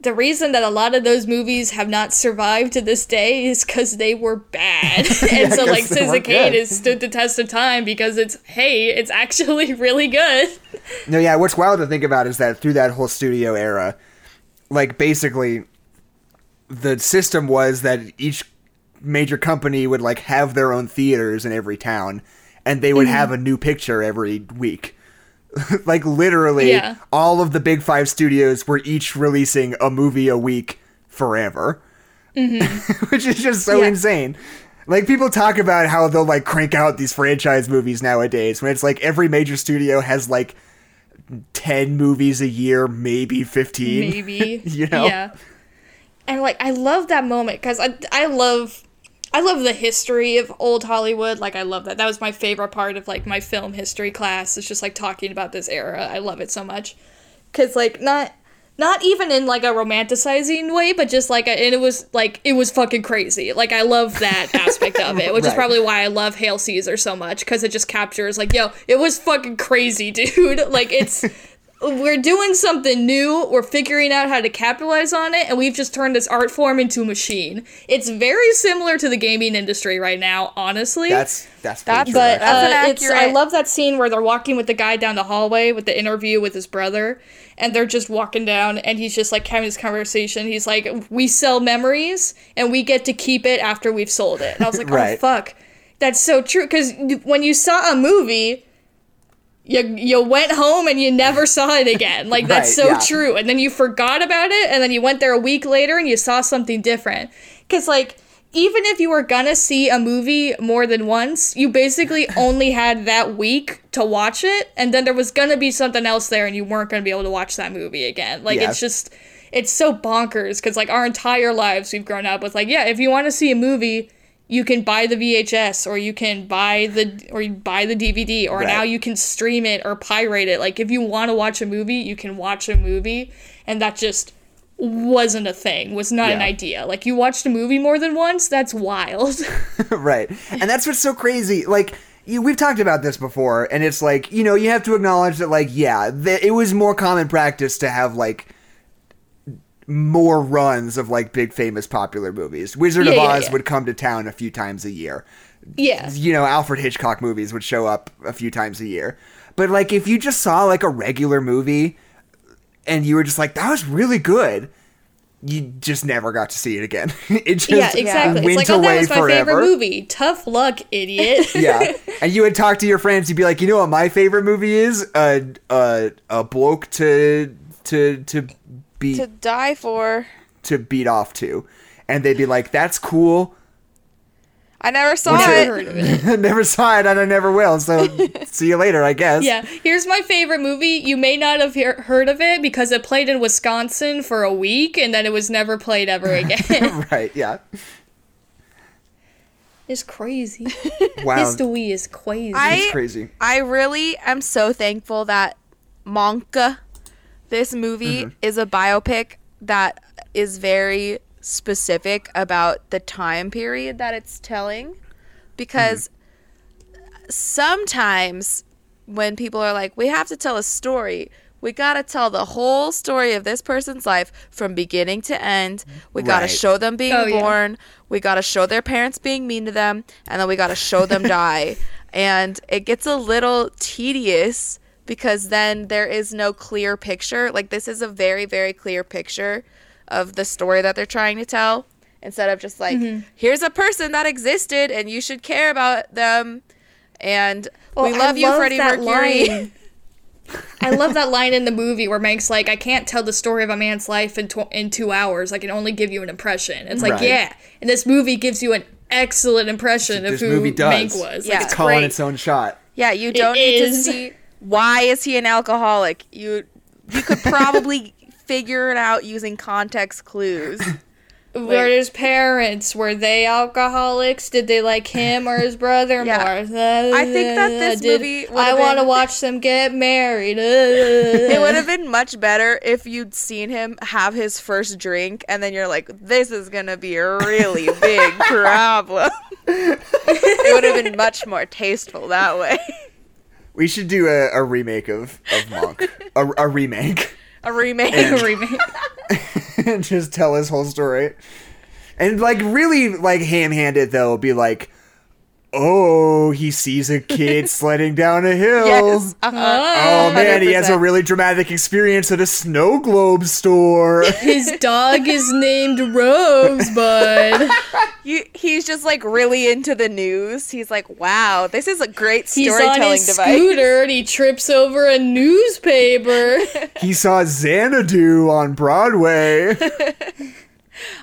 the reason that a lot of those movies have not survived to this day is because they were bad. [LAUGHS] [LAUGHS] and so, like they Citizen weren't Kane good. has stood the test of time because it's hey, it's actually [LAUGHS] really good. No, yeah, what's wild to think about is that through that whole studio era, like basically the system was that each major company would like have their own theaters in every town and they would have a new picture every week. [LAUGHS] like literally, Yeah. all of the big five studios were each releasing a movie a week forever, [LAUGHS] which is just so Mm-hmm. Yeah. insane. Like people talk about how they'll like crank out these franchise movies nowadays, when it's like every major studio has like ten movies a year, maybe fifteen. maybe. [LAUGHS] You know? yeah. And like i love that moment because I, I love i love the history of old hollywood. Like i love that. That was my favorite part of like my film history class it's just like talking about this era. I love it so much. Because like not not even in like a romanticizing way but just like a, and it was like it was fucking crazy like i love that [LAUGHS] aspect of it which is probably why i love hail caesar so much because it just captures like yo it was fucking crazy [LAUGHS] dude like it's we're doing something new. We're figuring out how to capitalize on it, and we've just turned this art form into a machine. It's very similar to the gaming industry right now, honestly. That's that's That's- true, but actually. That's an uh, it's I love that scene where they're walking with the guy down the hallway with the interview with his brother, and they're just walking down, and he's just like having this conversation. He's like, "We sell memories, and we get to keep it after we've sold it." And I was like, [LAUGHS] "Oh fuck, that's so true." Because when you saw a movie, you you went home and you never saw it again. Like that's Right, so yeah. true. And then you forgot about it, and then you went there a week later and you saw something different. Because like even if you were gonna see a movie more than once, you basically [LAUGHS] only had that week to watch it, and then there was gonna be something else there, and you weren't gonna be able to watch that movie again. Like Yeah. it's just it's so bonkers because like our entire lives we've grown up with like yeah if you want to see a movie you can buy the VHS or you can buy the or you buy the DVD or Right. now you can stream it or pirate it. Like if you want to watch a movie, you can watch a movie and that just wasn't a thing. Was not an idea. Like you watched a movie more than once, that's wild. [LAUGHS] [LAUGHS] right. And that's what's so crazy. Like, you, we've talked about this before, and it's like, you know, you have to acknowledge that, like, yeah, th- it was more common practice to have, like, more runs of, like, big, famous, popular movies. Wizard of Yeah, yeah, Oz yeah. would come to town a few times a year. yeah. You know, Alfred Hitchcock movies would show up a few times a year. But, like, if you just saw, like, a regular movie and you were just like, that was really good. You just never got to see it again. [LAUGHS] it just Yeah, exactly. It's went like, oh, that was my forever. favorite movie. Tough luck, idiot. [LAUGHS] yeah, and you would talk to your friends. You'd be like, you know what my favorite movie is? A a a bloke to to to beat to to, die for. To beat off to, and they'd be like, that's cool. I never saw What's Never it. heard of it. I [LAUGHS] never saw it, and I never will. So [LAUGHS] see you later, I guess. Yeah, here's my favorite movie. You may not have hear- heard of it because it played in Wisconsin for a week and then it was never played ever [LAUGHS] again. right. Yeah. it's crazy. Wow. History is crazy. I- it's crazy. I really am so thankful that Monka, this movie, Mm-hmm. is a biopic that is very specific about the time period that it's telling. Because sometimes when people are like, we have to tell a story, we got to tell the whole story of this person's life from beginning to end. We got to Right. show them being Oh, yeah. born. We got to show their parents being mean to them. And then we got to show them [LAUGHS] die. And it gets a little tedious because then there is no clear picture. Like, this is a very, very clear picture of the story that they're trying to tell instead of just like, Mm-hmm. here's a person that existed and you should care about them. And Well, we I love you, love Freddie that Mercury. line. [LAUGHS] I love that line in the movie where Mank's like, "I can't tell the story of a man's life in tw- in two hours. I can only give you an impression." It's like, Right. yeah, and this movie gives you an excellent impression of who movie does. Mank was. Yeah. Like, it's Calling great. its own shot. Yeah, you don't need to see why is he an alcoholic. You you could probably [LAUGHS] figure it out using context clues. [LAUGHS] Were his parents? Were they alcoholics? Did they like him or his brother [LAUGHS] Yeah. more? I think that this Did- movie I want to watch them get married. It would have been much better if you'd seen him have his first drink and then you're like, this is going to be a really [LAUGHS] big problem. it would have been much more tasteful that way. We should do a, a remake of of Mank. a, a remake. A remake. [LAUGHS] remake. [LAUGHS] and just tell his whole story. And like really like ham handed though, be like oh, he sees a kid [LAUGHS] sledding down a hill. Yes. Uh-huh. Oh man, he has a really dramatic experience at a snow globe store. [LAUGHS] His dog is named Rosebud. [LAUGHS] You, he's just like really into the news. He's like, wow, this is a great storytelling He's on storytelling his device. scooter and he trips over a newspaper. he saw Xanadu on Broadway.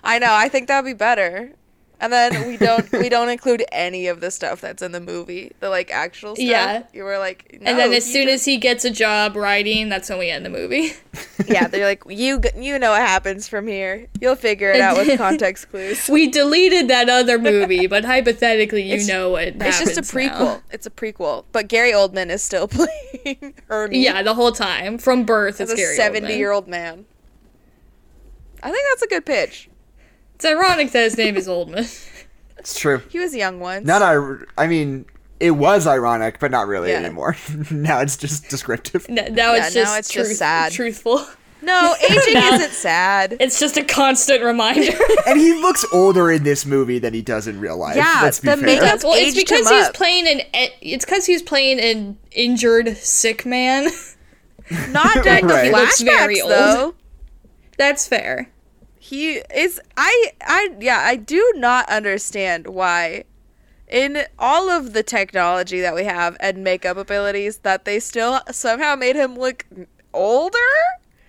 I know. I think that'd be better. And then we don't we don't include any of the stuff that's in the movie, the like actual stuff. Yeah. you were like, and then as soon just- as he gets a job writing, that's when we end the movie. [LAUGHS] yeah, they're like, you you know what happens from here. You'll figure it out with [LAUGHS] context clues. We deleted that other movie, but hypothetically, you It's- know what It's just a prequel. now. It's a prequel, but Gary Oldman is still [LAUGHS] playing Ernie. Yeah, the whole time from birth. as It's a Gary seventy-year-old man. I think that's a good pitch. It's ironic that his name is Oldman. it's true. He was young once. Not I. I mean, it was ironic, but not really Yeah. anymore. [LAUGHS] now it's just descriptive. N- now Yeah, it's now just it's just truth- sad. truthful. no, aging [LAUGHS] Now- isn't sad. It's just a constant reminder. [LAUGHS] And he looks older in this movie than he does in real life. Yeah, let's be the fair. makeup- well, it's aged because him he's up. playing an. e- It's because he's playing an injured sick man. Not during the Right. He looks very flashbacks old. though. That's fair. He is I I yeah, I do not understand why in all of the technology that we have and makeup abilities that they still somehow made him look older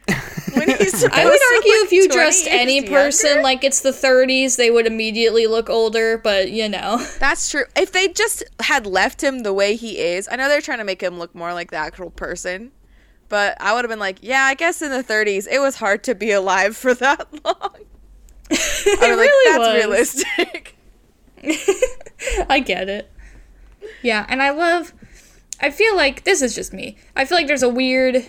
[LAUGHS] when he's I would argue if you 20 dressed any person younger. like it's the 30s, they would immediately look older. But you know, [LAUGHS] That's true. If they just had left him the way he is, I know they're trying to make him look more like the actual person, but I would have been like, yeah, I guess in the 30s it was hard to be alive for that [LAUGHS] long. [LAUGHS] I it was like, really that's was. realistic. [LAUGHS] I get it. Yeah, and I love. I feel like this is just me. I feel like there's a weird.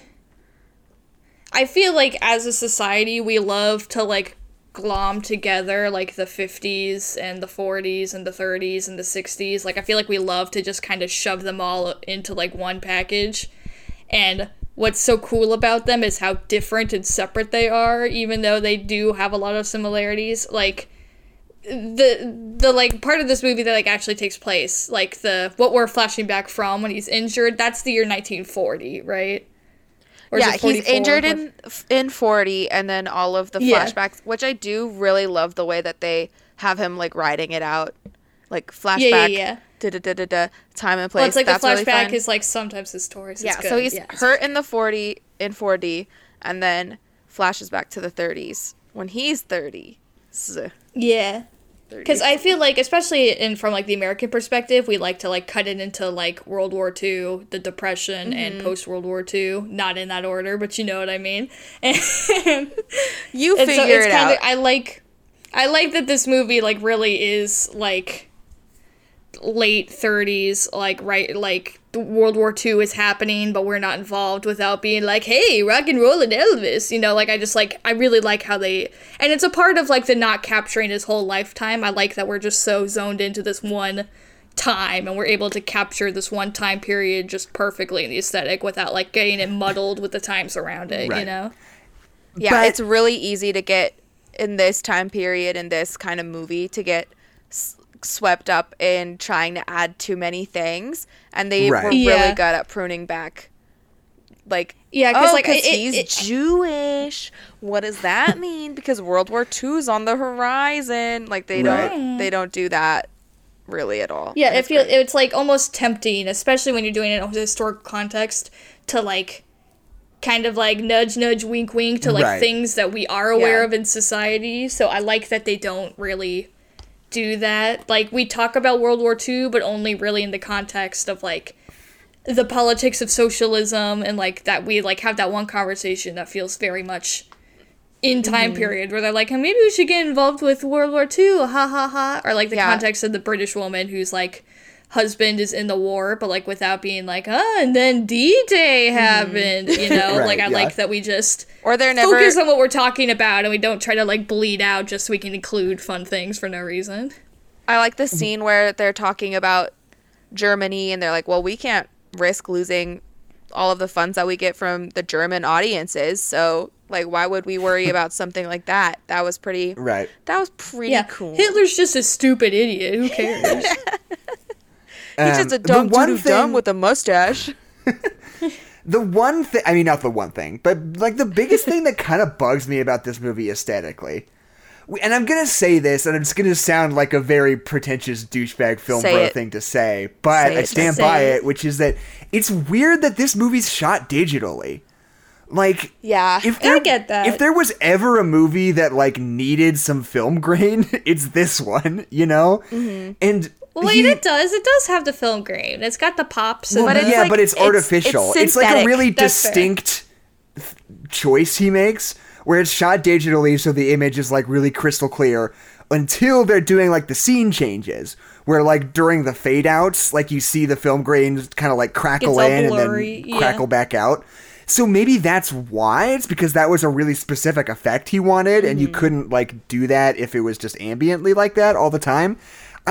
I feel like as a society, we love to like glom together like the 50s and the 40s and the 30s and the 60s. Like, I feel like we love to just kind of shove them all into like one package. And what's so cool about them is how different and separate they are, even though they do have a lot of similarities. Like, the the like part of this movie that like actually takes place like the what we're flashing back from when he's injured that's the year 1940 right Or yeah, he's injured in in 40 and then all of the Yeah. flashbacks, which I do really love the way that they have him like riding it out. Like flashback yeah, yeah. Da da da da da time and place. well, it's like That's the flashback fun. is like sometimes his stories yeah, it's so he's Yeah, hurt in the 40 in 4D and then flashes back to the 30s when he's 30. Z- yeah because I feel like, especially in from like the American perspective, we like to like cut it into like World War II, the Depression, Mm-hmm. and post World War II. Not in that order, but you know what I mean. [LAUGHS] And you figure so it's it kind out. of I like I like that this movie like really is like late 30s like right like World War II is happening but we're not involved without being like hey rock and roll and Elvis you know like I just like I really like how they and it's a part of like the not capturing his whole lifetime. I like that we're just so zoned into this one time and we're able to capture this one time period just perfectly in the aesthetic without like getting it muddled with the times around it you know? Yeah, But- it's really easy to get in this time period in this kind of movie to get s- swept up in trying to add too many things, and they Right. were Yeah. really good at pruning back. Like Yeah, 'cause, oh, like it- it- he's it- Jewish. What does that mean? Because World War II's on the horizon. Like they Right. don't they don't do that really at all. Yeah, it it's feel great. it's like almost tempting, especially when you're doing it in a historical context, to like kind of like nudge, nudge, wink, wink to like Right. things that we are aware Yeah. of in society. So I like that they don't really do that. Like we talk about World War II, but only really in the context of like the politics of socialism and like that we like have that one conversation that feels very much in time Mm-hmm. period where they're like, "Hey, maybe we should get involved with World War II, ha ha ha, or like the Yeah. context of the British woman who's like husband is in the war, but like without being like, ah, and then D Day Mm-hmm. happened, you know? [LAUGHS] Right, like I yeah. like that we just or they're never focus on what we're talking about and we don't try to like bleed out just so we can include fun things for no reason. I like the scene where they're talking about Germany and they're like, well, we can't risk losing all of the funds that we get from the German audiences. So, like, why would we worry [LAUGHS] about something like that? That was pretty. Right. That was pretty Yeah, cool. Hitler's just a stupid idiot. Who [LAUGHS] cares? He's just Um, a dumb one doo dumb thing- with a mustache. [LAUGHS] [LAUGHS] The one thing, I mean, not the one thing, but like the biggest thing that kind of bugs me about this movie aesthetically, and I'm gonna say this, and it's gonna sound like a very pretentious douchebag film Say bro it. thing to say, but Say I stand Say by it. it, which is that it's weird that this movie's shot digitally. Like, Yeah. if I get that. If there was ever a movie that like needed some film grain, [LAUGHS] it's this one, you know. Mm-hmm. And Wait, he- it does. It does have the film grain. It's got the pops. well, But it's yeah, like- but it's it's- artificial. it's It's, like a really That's distinct f- choice he makes, where it's shot digitally, so the image is like really crystal clear. Until they're doing like the scene changes, where like during the fade outs, like you see the film grain kind of like crackle in blurry, and yeah. then crackle back out. So maybe that's why it's because that was a really specific effect he wanted, and you Mm-hmm. couldn't like do that if it was just ambiently like that all the time.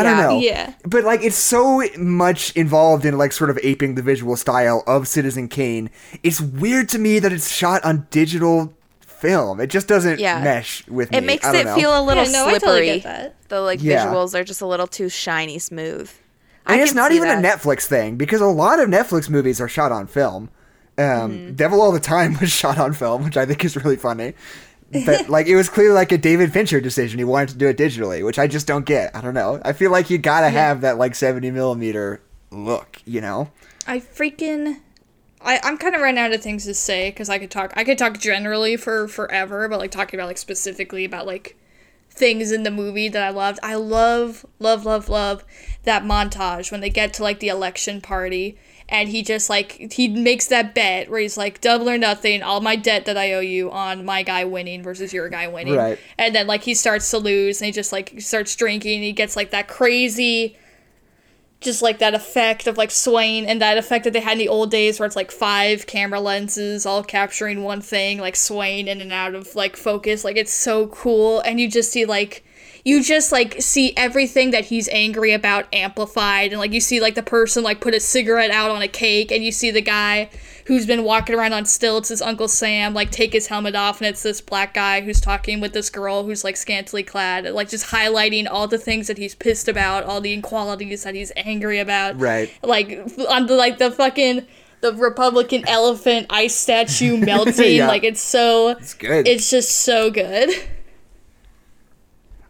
I don't know. Yeah. But like it's so much involved in like sort of aping the visual style of Citizen Kane. It's weird to me that it's shot on digital film. It just doesn't Yeah. mesh with me. It makes I don't it know. feel a little Yeah, no, I slippery. totally get that. The like Yeah. visuals are just a little too shiny smooth. And I it's not see even a. Netflix thing because a lot of Netflix movies are shot on film. Um, Mm-hmm. Devil All the Time [LAUGHS] was shot on film, which I think is really funny. But like it was clearly like a David Fincher decision. He wanted to do it digitally, which I just don't get. I don't know. I feel like you gotta have that like seventy millimeter look, you know? I freaking. I, I'm kind of running out of things to say because I could talk. I could talk generally for forever, but like talking about like specifically about like things in the movie that I loved. I love, love, love, love that montage when they get to like the election party and he just like he makes that bet where he's like double or nothing, all my debt that I owe you on my guy winning versus your guy winning. Right. And then like he starts to lose and he just like starts drinking and he gets like that crazy just like that effect of like swaying and that effect that they had in the old days where it's like five camera lenses all capturing one thing like swaying in and out of like focus like it's so cool and you just see like you just like see everything that he's angry about amplified and like you see like the person like put a cigarette out on a cake and you see the guy who's been walking around on stilts his uncle sam like take his helmet off and it's this black guy who's talking with this girl who's like scantily clad like just highlighting all the things that he's pissed about all the inequalities that he's angry about Right. like on the like the fucking the republican elephant ice statue [LAUGHS] melting Yeah. like it's so It's good. it's just so good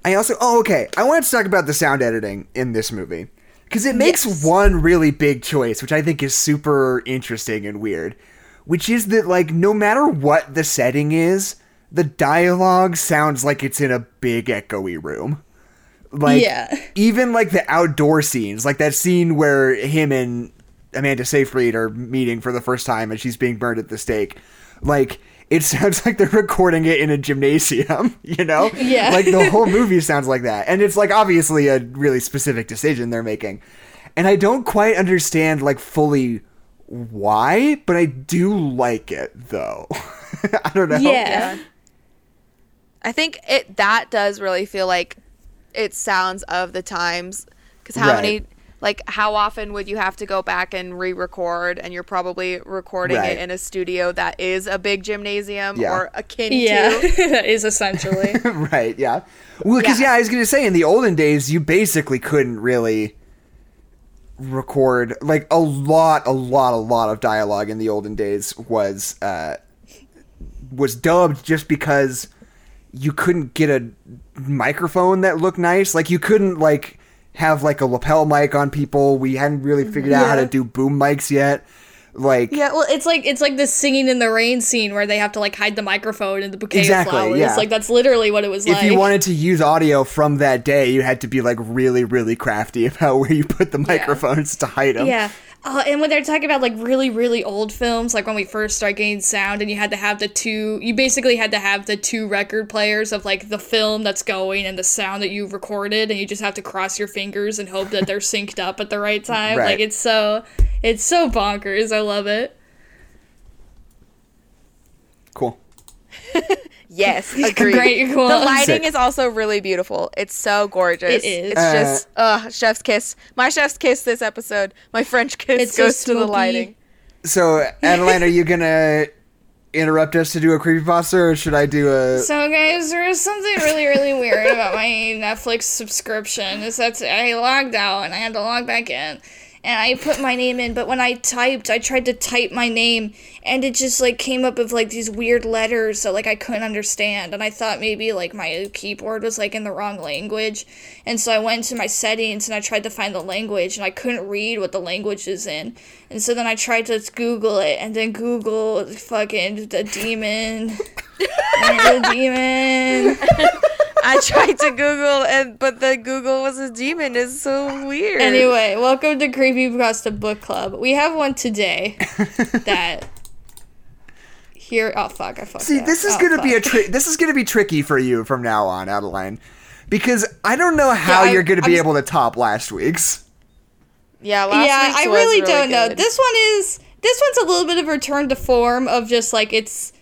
I also oh okay. I wanted to talk about the sound editing in this movie because it makes Yes. one really big choice, which I think is super interesting and weird, which is that like no matter what the setting is, the dialogue sounds like it's in a big echoey room. Like Yeah. even like the outdoor scenes, like that scene where him and Amanda Seyfried are meeting for the first time and she's being burned at the stake. Like it sounds [LAUGHS] like they're recording it in a gymnasium, [LAUGHS] you know? Yeah. Like the whole [LAUGHS] movie sounds like that. And it's like obviously a really specific decision they're making. And I don't quite understand like fully why, but I do like it though. I don't know. yeah I think it that does really feel like it sounds of the times because how Right. many like how often would you have to go back and re-record and you're probably recording Right. it in a studio that is a big gymnasium Yeah. or akin yeah to [LAUGHS] that is essentially [LAUGHS] right, yeah. Well, because, yeah. Yeah. I was going to say, in the olden days, you basically couldn't really record, like, a lot, a lot, a lot of dialogue in the olden days was, uh, was dubbed just because you couldn't get a microphone that looked nice. Like, you couldn't, like, have, like, a lapel mic on people. We hadn't really mm-hmm. figured out how to do boom mics yet. Like, yeah well it's like it's like the singing in the rain scene where they have to like hide the microphone in the bouquet Exactly, of flowers yeah. like that's literally what it was if like you wanted to use audio from that day, you had to be like really, really crafty [LAUGHS] about where you put the microphones to hide them. Yeah. Uh, and when they're talking about like really, really old films, like when we first started getting sound, and you had to have the two, you basically had to have the two record players of like the film that's going and the sound that you've recorded, and you just have to cross your fingers and hope that they're synced up at the right time. Right. Like it's so, it's so bonkers. I love it. Cool. [LAUGHS] yes [LAUGHS] agreed Great, cool. the lighting Sick. is also really beautiful it's so gorgeous It is. it's Uh, just uh chef's kiss my chef's kiss this episode my french kiss It's so goes to the lighting So, Adeline, are you gonna interrupt us to do a creepy creepypasta, or should I do a? So guys, there is something really, really weird about my [LAUGHS] Netflix subscription. Is that I logged out and I had to log back in, and I put my name in, but when I typed, I tried to type my name and it just like came up with like these weird letters that like I couldn't understand and I thought maybe like my keyboard was like in the wrong language. And so I went to my settings and I tried to find the language and I couldn't read what the language is in. And so then I tried to Google it and then Google fucking the demon. and the demon. I tried to Google and but the Google was a demon. It's so weird. Anyway, welcome to Creepypasta Book Club. We have one today [LAUGHS] that here. Oh fuck! I fucked See, up. this is Oh, gonna be a fuck. tri- this is gonna be tricky for you from now on, Adeline, because I don't know how Yeah, I- you're gonna be I'm- able to top last week's. Yeah, last yeah, week's I was really, don't know. This one is this one's a little bit of a return to form of just like it's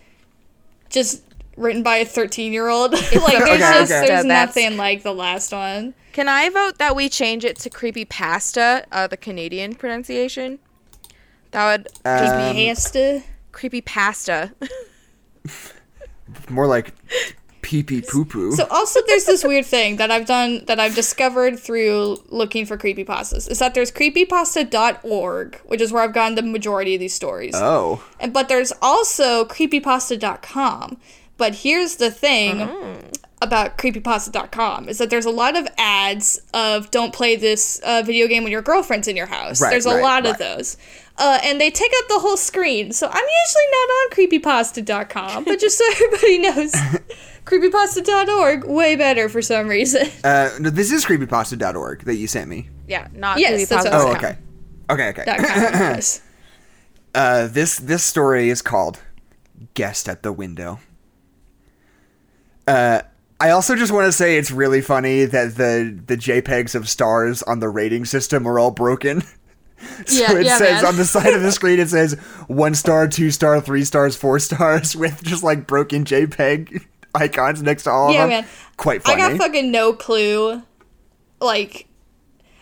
just written by a 13 year old. [LAUGHS] like there's Okay, just okay. there's That's- nothing like the last one. Can I vote that we change it to creepy pasta, uh, the Canadian pronunciation? That would just Um, be Pasta. creepy pasta. [LAUGHS] More like pee pee poo poo. So also there's this weird thing that I've done that I've discovered through looking for creepy pastas is that there's creepypasta.org, which is where I've gotten the majority of these stories. oh, And but there's also creepypasta.com. But here's the thing about creepypasta.com is that there's a lot of ads of don't play this uh, video game when your girlfriend's in your house. Right, there's a right, lot of those. Uh, and they take up the whole screen. So I'm usually not on creepypasta.com, but just so [LAUGHS] everybody knows, creepypasta.org way better for some reason. [LAUGHS] uh, no, this is creepypasta.org that you sent me. yeah, not Yes, that's creepypasta. what Oh, okay, okay, okay. Yes. [LAUGHS] Uh, this this story is called "Guest at the Window." Uh, I also just want to say it's really funny that the the JPEGs of stars on the rating system are all broken. [LAUGHS] so Yeah, it yeah, says man. on the side of the screen it says one star, two star, three stars, four stars with just like broken JPEG icons next to all Yeah, of them. man. Quite funny. I got fucking no clue. Like,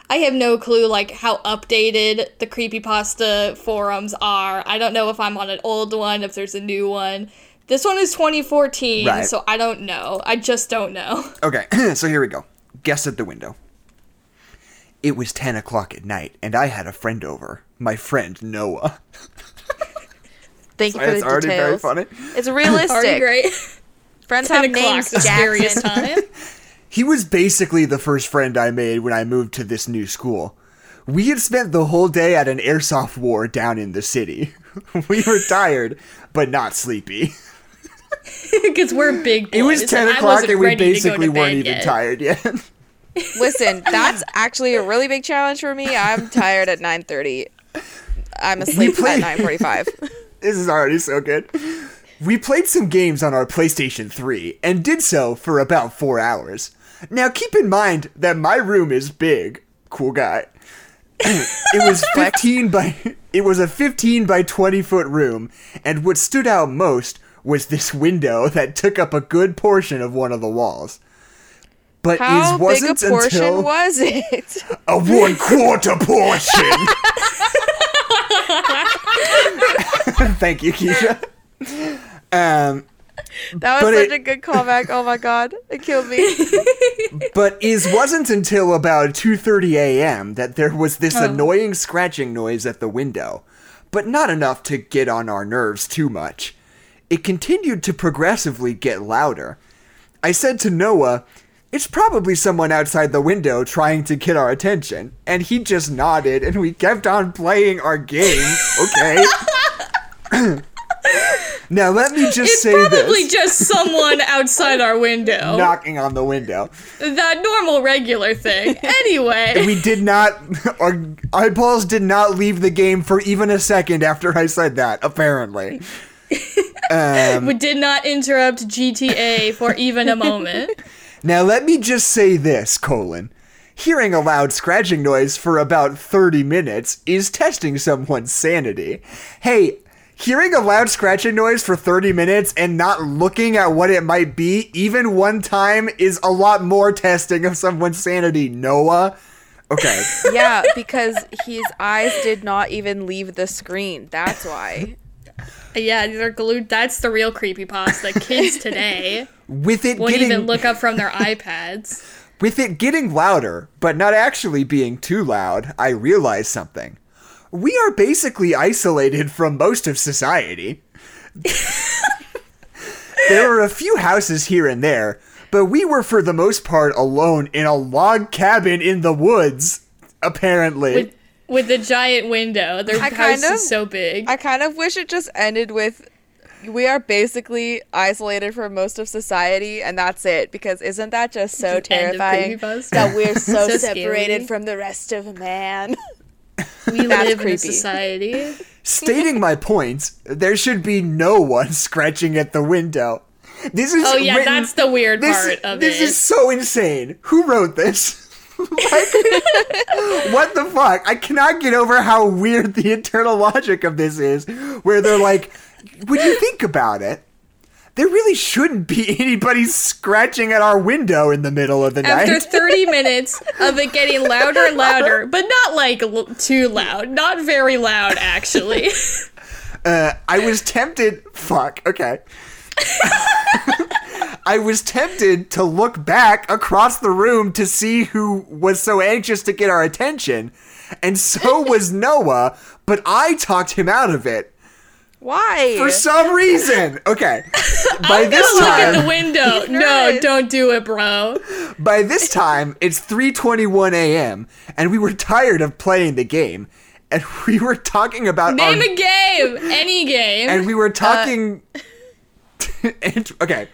I have no clue like how updated the creepypasta forums are. I don't know if I'm on an old one, if there's a new one. This one is 2014, Right. so I don't know. I just don't know. [LAUGHS] Okay, [CLEARS THROAT] so here we go. Guess at the window. It was 10 o'clock at night, and I had a friend over. My friend, Noah. [LAUGHS] Thank you for the details. It's already very funny. It's [LAUGHS] Already realistic. great. Friends 10 have o'clock, names. Jackson. time. [LAUGHS] He was basically the first friend I made when I moved to this new school. We had spent the whole day at an airsoft war down in the city. [LAUGHS] we were tired, but not sleepy. [LAUGHS] Because we're big boys. It was 10 and o'clock and we ready to go basically weren't bed even yet. tired yet. Listen, that's actually a really big challenge for me. I'm tired at 9:30. I'm asleep played- at 9:45. this is already so good. We played some games on our PlayStation 3 and did so for about four hours. Now keep in mind that my room is big. Cool guy. [LAUGHS] it was 15 by it was a 15 by 20 foot room and what stood out most was this window that took up a good portion of one of the walls. But How it big a portion until was it? a one quarter portion. [LAUGHS] [LAUGHS] Thank you, Keisha. Um, That was such it- a good callback. Oh my god, it killed me. [LAUGHS] but it wasn't until about 2:30 a.m. that there was this annoying scratching noise at the window, but not enough to get on our nerves too much. It continued to progressively get louder. I said to Noah, "It's probably someone outside the window trying to get our attention." And he just nodded and we kept on playing our game. Okay. [LAUGHS] [CLEARS THROAT] now let me just It's say probably this. just someone [LAUGHS] outside our window. knocking on the window. that normal, regular thing. [LAUGHS] Anyway. we did not our eyeballs did not leave the game for even a second after I said that, apparently. [LAUGHS] Um, we did not interrupt GTA for even a moment. Now let me just say this, colon. Hearing a loud scratching noise for about 30 minutes is testing someone's sanity. Hey, hearing a loud scratching noise for 30 minutes and not looking at what it might be even one time is a lot more testing of someone's sanity, Noah. Okay. [LAUGHS] yeah, because his eyes did not even leave the screen. That's why. Yeah, they're glued. That's the real creepy creepypasta. Kids [LAUGHS] today With it won't getting even look up from their [LAUGHS] iPads. With it getting louder, but not actually being too loud, I realized something. We are basically isolated from most of society. there were a few houses here and there, but we were for the most part alone in a log cabin in the woods, apparently. With with the giant window. Their I house kind of- is so big. I kind of wish it just ended with we are basically isolated from most of society and that's it because isn't that just so The terrifying that we're [LAUGHS] so, So separated scary. from the rest of man [LAUGHS] [LAUGHS] we That's live in a creepy. society. Stating my point, there should be no one scratching at the window. This is Oh yeah, written- that's the weird this, part of this it. is so insane. Who wrote this? Like, [LAUGHS] what the fuck? I cannot get over how weird the internal logic of this is. Where they're like, when you think about it, there really shouldn't be [LAUGHS] anybody scratching at our window in the middle of the night. After 30 [LAUGHS] minutes of it getting louder and louder, but not like l- too loud, not very loud actually. [LAUGHS] Uh, I was tempted. Fuck. Okay. I was tempted to look back across the room to see who was so anxious to get our attention, and so was Noah, but I talked him out of it why for some reason. Okay. [LAUGHS] By I'm this gonna look in time, the window. No, don't do it, bro. by this time, it's 3:21 a.m., and we were tired of playing the game, and [LAUGHS] we were talking about Name our a game, any game. and we were uh, talking. [LAUGHS] and- okay,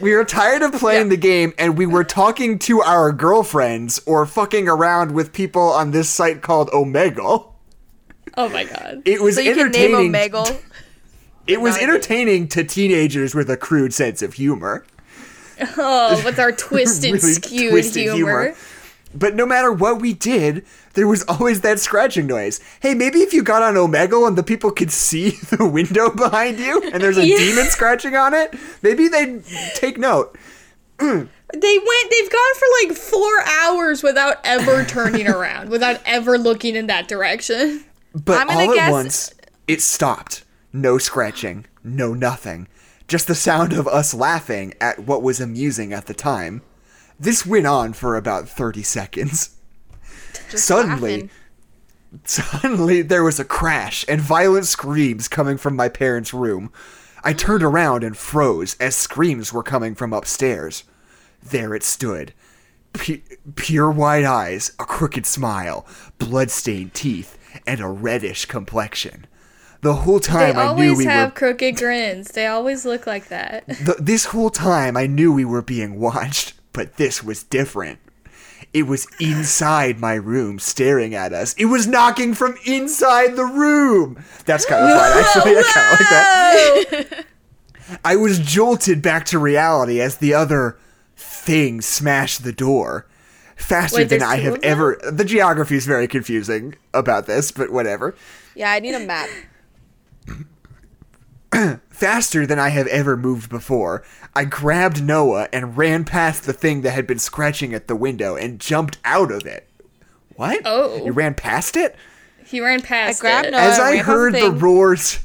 we were tired of playing the game, and we were talking to our girlfriends or fucking around with people on this site called Omegle. oh my god. It was so you can name entertaining. Omegle it was not a game. entertaining to teenagers with a crude sense of humor. Oh, with our [LAUGHS] twisted, Really skewed twisted humor. But no matter what we did, there was always that scratching noise. Hey, maybe if you got on Omegle and the people could see [LAUGHS] the window behind you and there's a Yeah. demon scratching on it, maybe they'd take note. [CLEARS THROAT] They went. They've gone for like four hours without ever turning around, without ever looking in that direction. But all at guess- once, it stopped. No scratching, no nothing. Just the sound of us laughing at what was amusing at the time. This went on for about 30 seconds. Just Suddenly, laughing. Suddenly, there was a crash and violent screams coming from my parents' room. I turned around and froze as screams were coming from upstairs. There it stood. Pu- pure white eyes, a crooked smile, blood-stained teeth, and a reddish complexion. The whole They time I knew always we have were crooked grins. They always look like that. [LAUGHS] th- this whole time I knew we were being watched, but this was different. It was inside my room staring at us. It was knocking from inside the room. That's kind of fun, actually. I kind of like that. [LAUGHS] I was jolted back to reality as the other thing smashed the door. Faster Wait, than I have ever. The geography is very confusing about this, but whatever. yeah i need a map [CLEARS THROAT] Faster than I have ever moved before, I grabbed Noah and ran past the thing that had been scratching at the window and jumped out of it. What? Oh. You ran past it? He ran past I grabbed it. Noah- As I ran heard the the roars.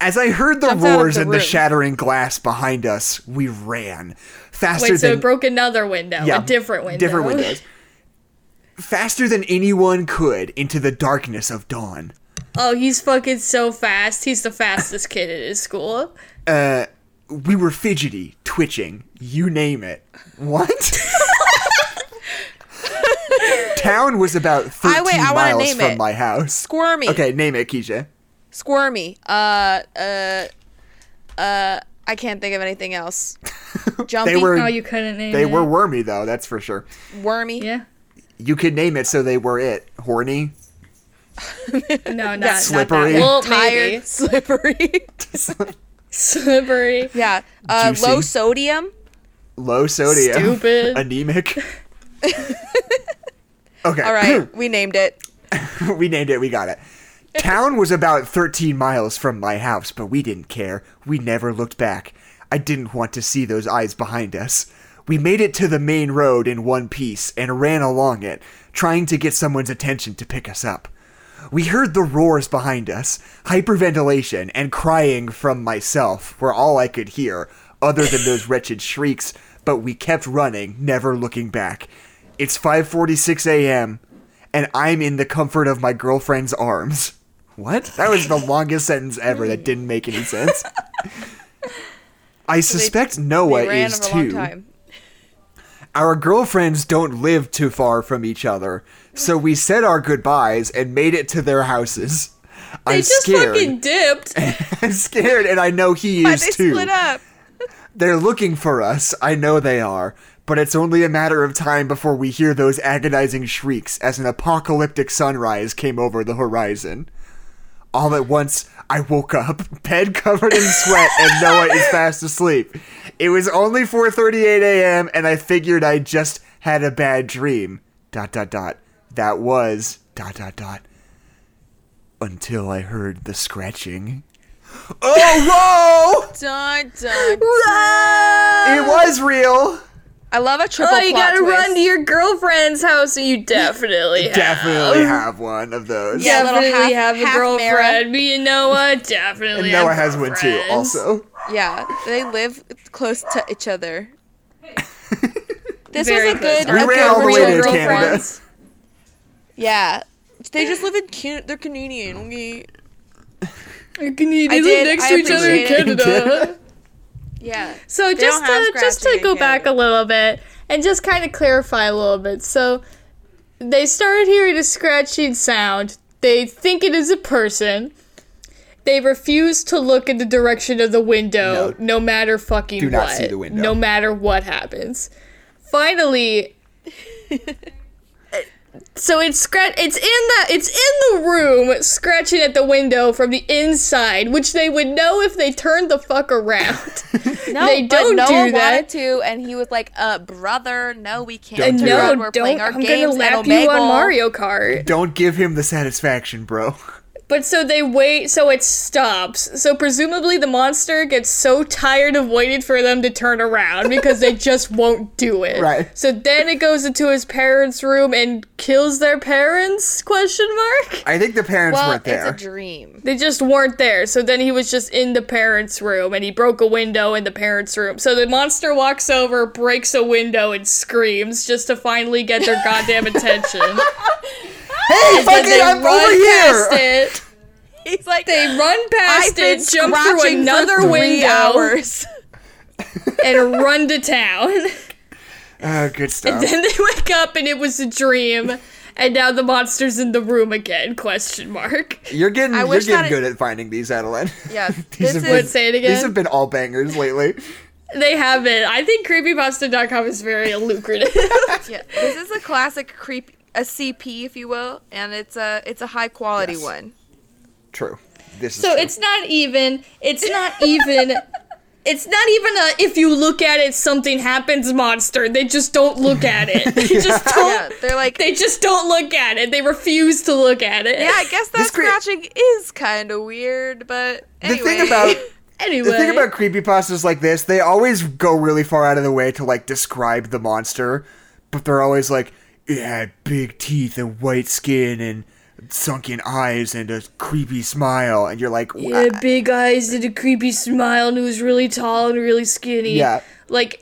As I heard the Jumped roars the and the shattering glass behind us, we ran. Faster Wait, so than it broke another window, a different window. Different windows. [LAUGHS] Faster than anyone could into the darkness of dawn. Oh, he's fucking so fast. He's the fastest kid at his school. Uh, we were fidgety, twitching, you name it. What? Town was about 13 I- wait, I wanna miles name from it. my house. squirmy Okay, name it, Keisha. squirmy uh uh uh i can't think of anything else [LAUGHS] jumpy They were Oh, you couldn't name they it. were wormy though, that's for sure. wormy Yeah. You could name it so they were it. Horny. [LAUGHS] No, not Slippery. Not that. Well, tired [LAUGHS] slippery Slippery. yeah uh low sodium Low sodium. Stupid. Anemic. [LAUGHS] okay. all right [CLEARS THROAT] we named it we named it, we got it. Town was about 13 miles from my house, but we didn't care. We never looked back. I didn't want to see those eyes behind us. We made it to the main road in one piece and ran along it, trying to get someone's attention to pick us up. We heard the roars behind us, hyperventilation, and crying from myself were all I could hear, other than those [LAUGHS] wretched shrieks but we kept running, never looking back. It's 5:46 a.m. and I'm in the comfort of my girlfriend's arms. What? That was the longest sentence ever that [LAUGHS] didn't make any sense. [LAUGHS] I suspect Noah they is for a long too. Our girlfriends don't live too far from each other, so we said our goodbyes and made it to their houses. They I'm just scared. fucking dipped. [LAUGHS] I'm scared, and I know he Why is they too. split up? They're looking for us. I know they are. But it's only a matter of time before we hear those agonizing shrieks as an apocalyptic sunrise came over the horizon. All at once, I woke up, [LAUGHS] bed covered in sweat, and Noah is fast asleep. It was only 4:38 a.m., and I figured I just had a bad dream. Dot dot dot. That was dot dot dot. Until I heard the scratching. Oh, whoa! Dun, dun, It was real. I love a triple Oh, you plot gotta twist. run to your girlfriend's house, and you definitely [LAUGHS] have. Definitely have one of those. Yeah, definitely half- have a half girlfriend. Me and Noah definitely. And Noah have has one too, also. Yeah, they live close to each other. This Very was a good. close. We a ran all the way to. Canada. Yeah, they just live in. Can- they're Canadian. Okay. Can you I live next I to each other in appreciate it. Canada? [LAUGHS] Yeah. So They just to just to go back a little bit and just kind of clarify a little bit. So they started hearing a scratching sound. They think it is a person. They refuse to look in the direction of the window, no, matter fucking Do not what. see the window. No matter what happens. Finally, [LAUGHS] so it's scratch. It's in the. It's in the room, scratching at the window from the inside, which they would know if they turned the fuck around. [LAUGHS] No, They but don't Noah do that. wanted to, and he was like, "Uh, brother, no, we can't. Don't do do no, that. We're playing don't. our I'm gonna lap you on Mario Kart. Don't give him the satisfaction, bro. But so they wait, so it stops. So presumably the monster gets so tired of waiting for them to turn around because they [LAUGHS] just won't do it. Right. So then it goes into his parents' room and kills their parents? Question mark. I think the parents Well, weren't there. it's a dream. They just weren't there. So then he was just in the parents' room and he broke a window in the parents' room. So the monster walks over, breaks a window, and screams just to finally get their goddamn [LAUGHS] attention. [LAUGHS] hey, fuck Then it, they I'm run over past here! [LAUGHS] it. He's like, They run past I've it, jump through another window, hours. [LAUGHS] and run to town. [LAUGHS] Oh, good stuff. And then they wake up and it was a dream. And now the monster's in the room again? Question mark. You're getting I you're getting that it- good at finding these, Adeline. Yeah, these this have is- been, Let's say it again. These have been all bangers lately. They have it. I think creepypasta.com is very lucrative. Yeah, this is a classic creep, a CP, if you will, and it's a it's a high quality Yes. one. True. This is so true. it's not even. It's not even. [LAUGHS] It's not even a if you look at it something happens monster. They just don't look at it. [LAUGHS] They just don't Yeah, they're like, they just don't look at it. They refuse to look at it. yeah, I guess that This cre- scratching is kind of weird, but the thing about [LAUGHS] Anyway. the thing about creepypastas like this, they always go really far out of the way to like describe the monster, but they're always like, it had big teeth and white skin and sunken eyes and a creepy smile, and you're like, He "Wha- had big eyes and a creepy smile and he was really tall and really skinny. Yeah. Like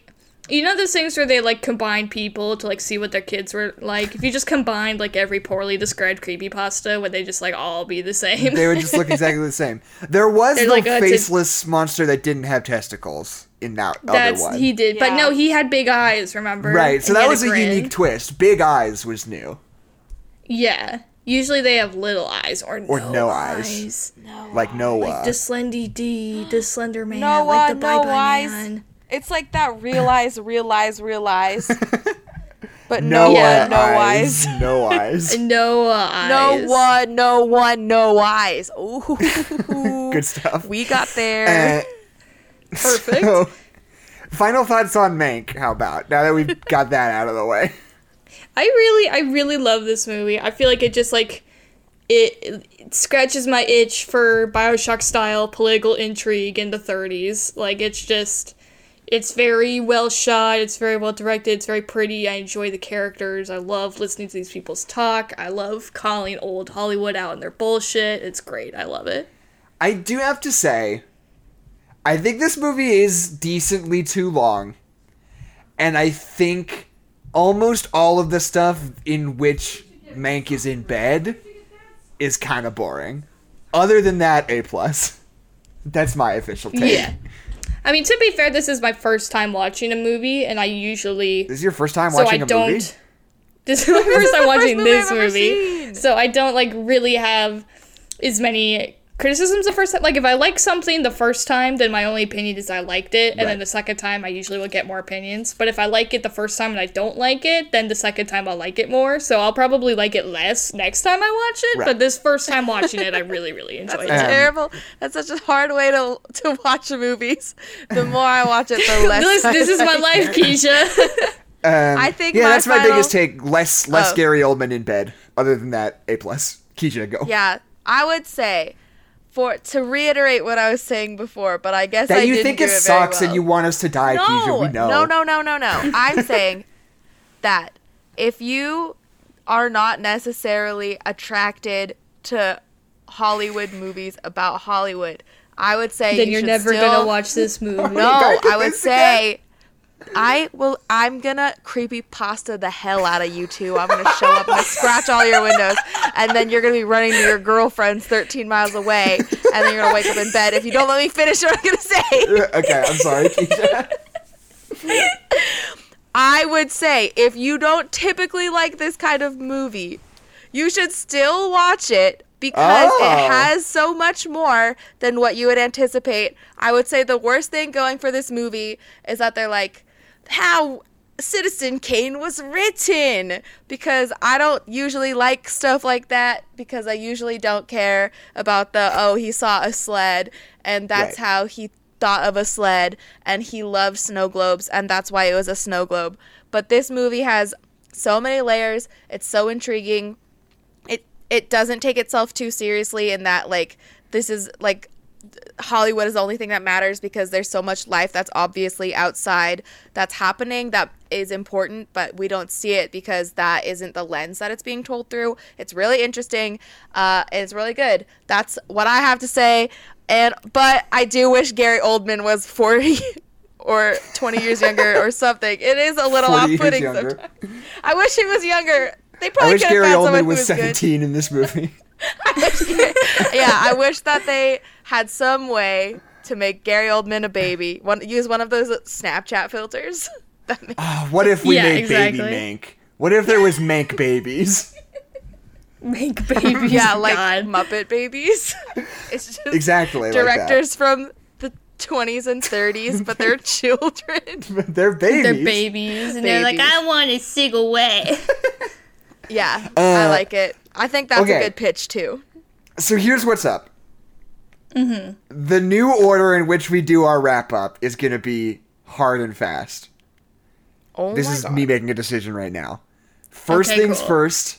you know those things where they like combine people to like see what their kids were like? If you just combined like every poorly described creepy pasta, would they just like all be the same? they would just look exactly the same. There was [LAUGHS] They're the like, "Oh, a- faceless monster that didn't have testicles in that That's other one. he did. But no, he had big eyes, remember? right, so And that was a grin. unique twist. Big eyes was new. Yeah. Usually they have little eyes or, Or no, no eyes. eyes. no, Like Noah. Like the Slendy D, the Slender Man, Noah, like the Bye no Bye eyes. Man. it's like that realize, realize, realize, [LAUGHS] but no no Yeah. no eyes. [LAUGHS] No eyes. [LAUGHS] Noah eyes. No one, no one, no eyes. Ooh, Good stuff. we got there. Uh, Perfect. so, final thoughts on Mank. How about now that we've got that out of the way? I really, I really love this movie. I feel like it just like it, it scratches my itch for Bioshock style political intrigue in the 30s. Like it's just, it's very well shot. It's very well directed. It's very pretty. I enjoy the characters. I love listening to these people's talk. I love calling old Hollywood out on their bullshit. It's great. I love it. I do have to say, I think this movie is decently too long. and I think almost all of the stuff in which Mank is in bed is kind of boring. Other than that, A plus. [LAUGHS] That's my official take. Yeah. I mean, to be fair, this is my first time watching a movie, and I usually This is your first time so I watching a don't. movie? [LAUGHS] This is [LAUGHS] my first time watching movie I've this ever movie, seen. so I don't like really have as many criticisms the first time. Like if I like something the first time, then my only opinion is I liked it, and Right. then the second time I usually will get more opinions. But if I like it the first time and I don't like it, then the second time I'll like it more. So I'll probably like it less next time I watch it. Right. But this first time watching it, I really really [LAUGHS] enjoyed That's it. Terrible. That's such a hard way to to watch movies. The more I watch it, the [LAUGHS] less. This, this is my life, it. Keisha. [LAUGHS] Um, I think yeah, my that's my final- biggest take. Less less Oh. Gary Oldman in bed. Other than that, A plus. Keisha, go. Yeah, I would say, for to reiterate what I was saying before, but I guess That I you didn't think do it very sucks well. and you want us to die, Keisha. no, We know. no, no, no, no, no. [LAUGHS] I'm saying that if you are not necessarily attracted to Hollywood movies about Hollywood, I would say then you you're never still- gonna watch this [LAUGHS] movie. No, I would this say I will I'm gonna creepy pasta the hell out of you two. I'm gonna show up and scratch all your windows and then you're gonna be running to your girlfriend's 13 miles away and then you're gonna wake up in bed if you don't let me finish what I'm gonna say. [LAUGHS] okay, I'm sorry, Keisha. I would say if you don't typically like this kind of movie, you should still watch it because Oh. it has so much more than what you would anticipate. I would say the worst thing going for this movie is that they're like, how Citizen Kane was written because I don't usually like stuff like that because I usually don't care about the oh he saw a sled and that's Right. how he thought of a sled and he loved snow globes and that's why it was a snow globe. But this movie has so many layers. It's so intriguing. It it doesn't take itself too seriously in that like this is like Hollywood is the only thing that matters because there's so much life that's obviously outside that's happening that is important, but we don't see it because that isn't the lens that it's being told through. It's really interesting. Uh, and it's really good. That's what I have to say. And but I do wish Gary Oldman was 40 [LAUGHS] or 20 years younger or [LAUGHS] something. It is a little 40 off-putting sometimes. I wish he was younger. They I probably wish could have Gary Oldman was was good. 17 in this movie. [LAUGHS] yeah, I wish that they had some way to make Gary Oldman a baby. One use one of those Snapchat filters. [LAUGHS] That makes- Ah, what if we Yeah, made exactly. baby Mank? What if there was Mank babies? [LAUGHS] Make babies. yeah, like God. Muppet babies. [LAUGHS] it's just Exactly like that. directors from the 20s and 30s, but they're children. They're babies. They're babies, and they're like, I want to sig away. Yeah, I Uh, like it. I think that's okay. a good pitch too. So here's what's up. Mm-hmm. The new order in which we do our wrap up is going to be hard and fast. Oh This my is God. me making a decision right now. First Okay, things cool. first,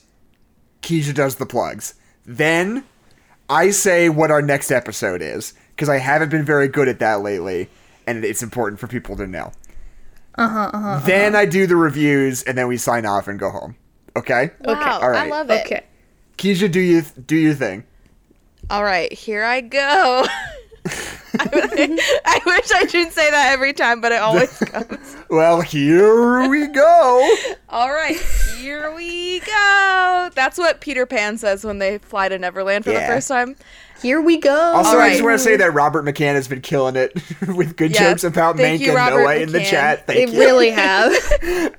Keisha does the plugs. Then I say what our next episode is because I haven't been very good at that lately, and it's important for people to know. Uh huh. Uh-huh, then I do the reviews, and then we sign off and go home. Okay. Wow, all right. I love it. okay. Keisha, do you do your thing? All right, here I go. [LAUGHS] I, I wish I should say that every time, but it [LAUGHS] always comes. Well, here we go. All right, here we go. That's what Peter Pan says when they fly to Neverland for Yeah. the first time. Here we go. Also, I just want to say that Robert McCann has been killing it [LAUGHS] with good jokes about thank Mank you, and Robert Noah in the McCann. chat. they Thank you. really have. [LAUGHS]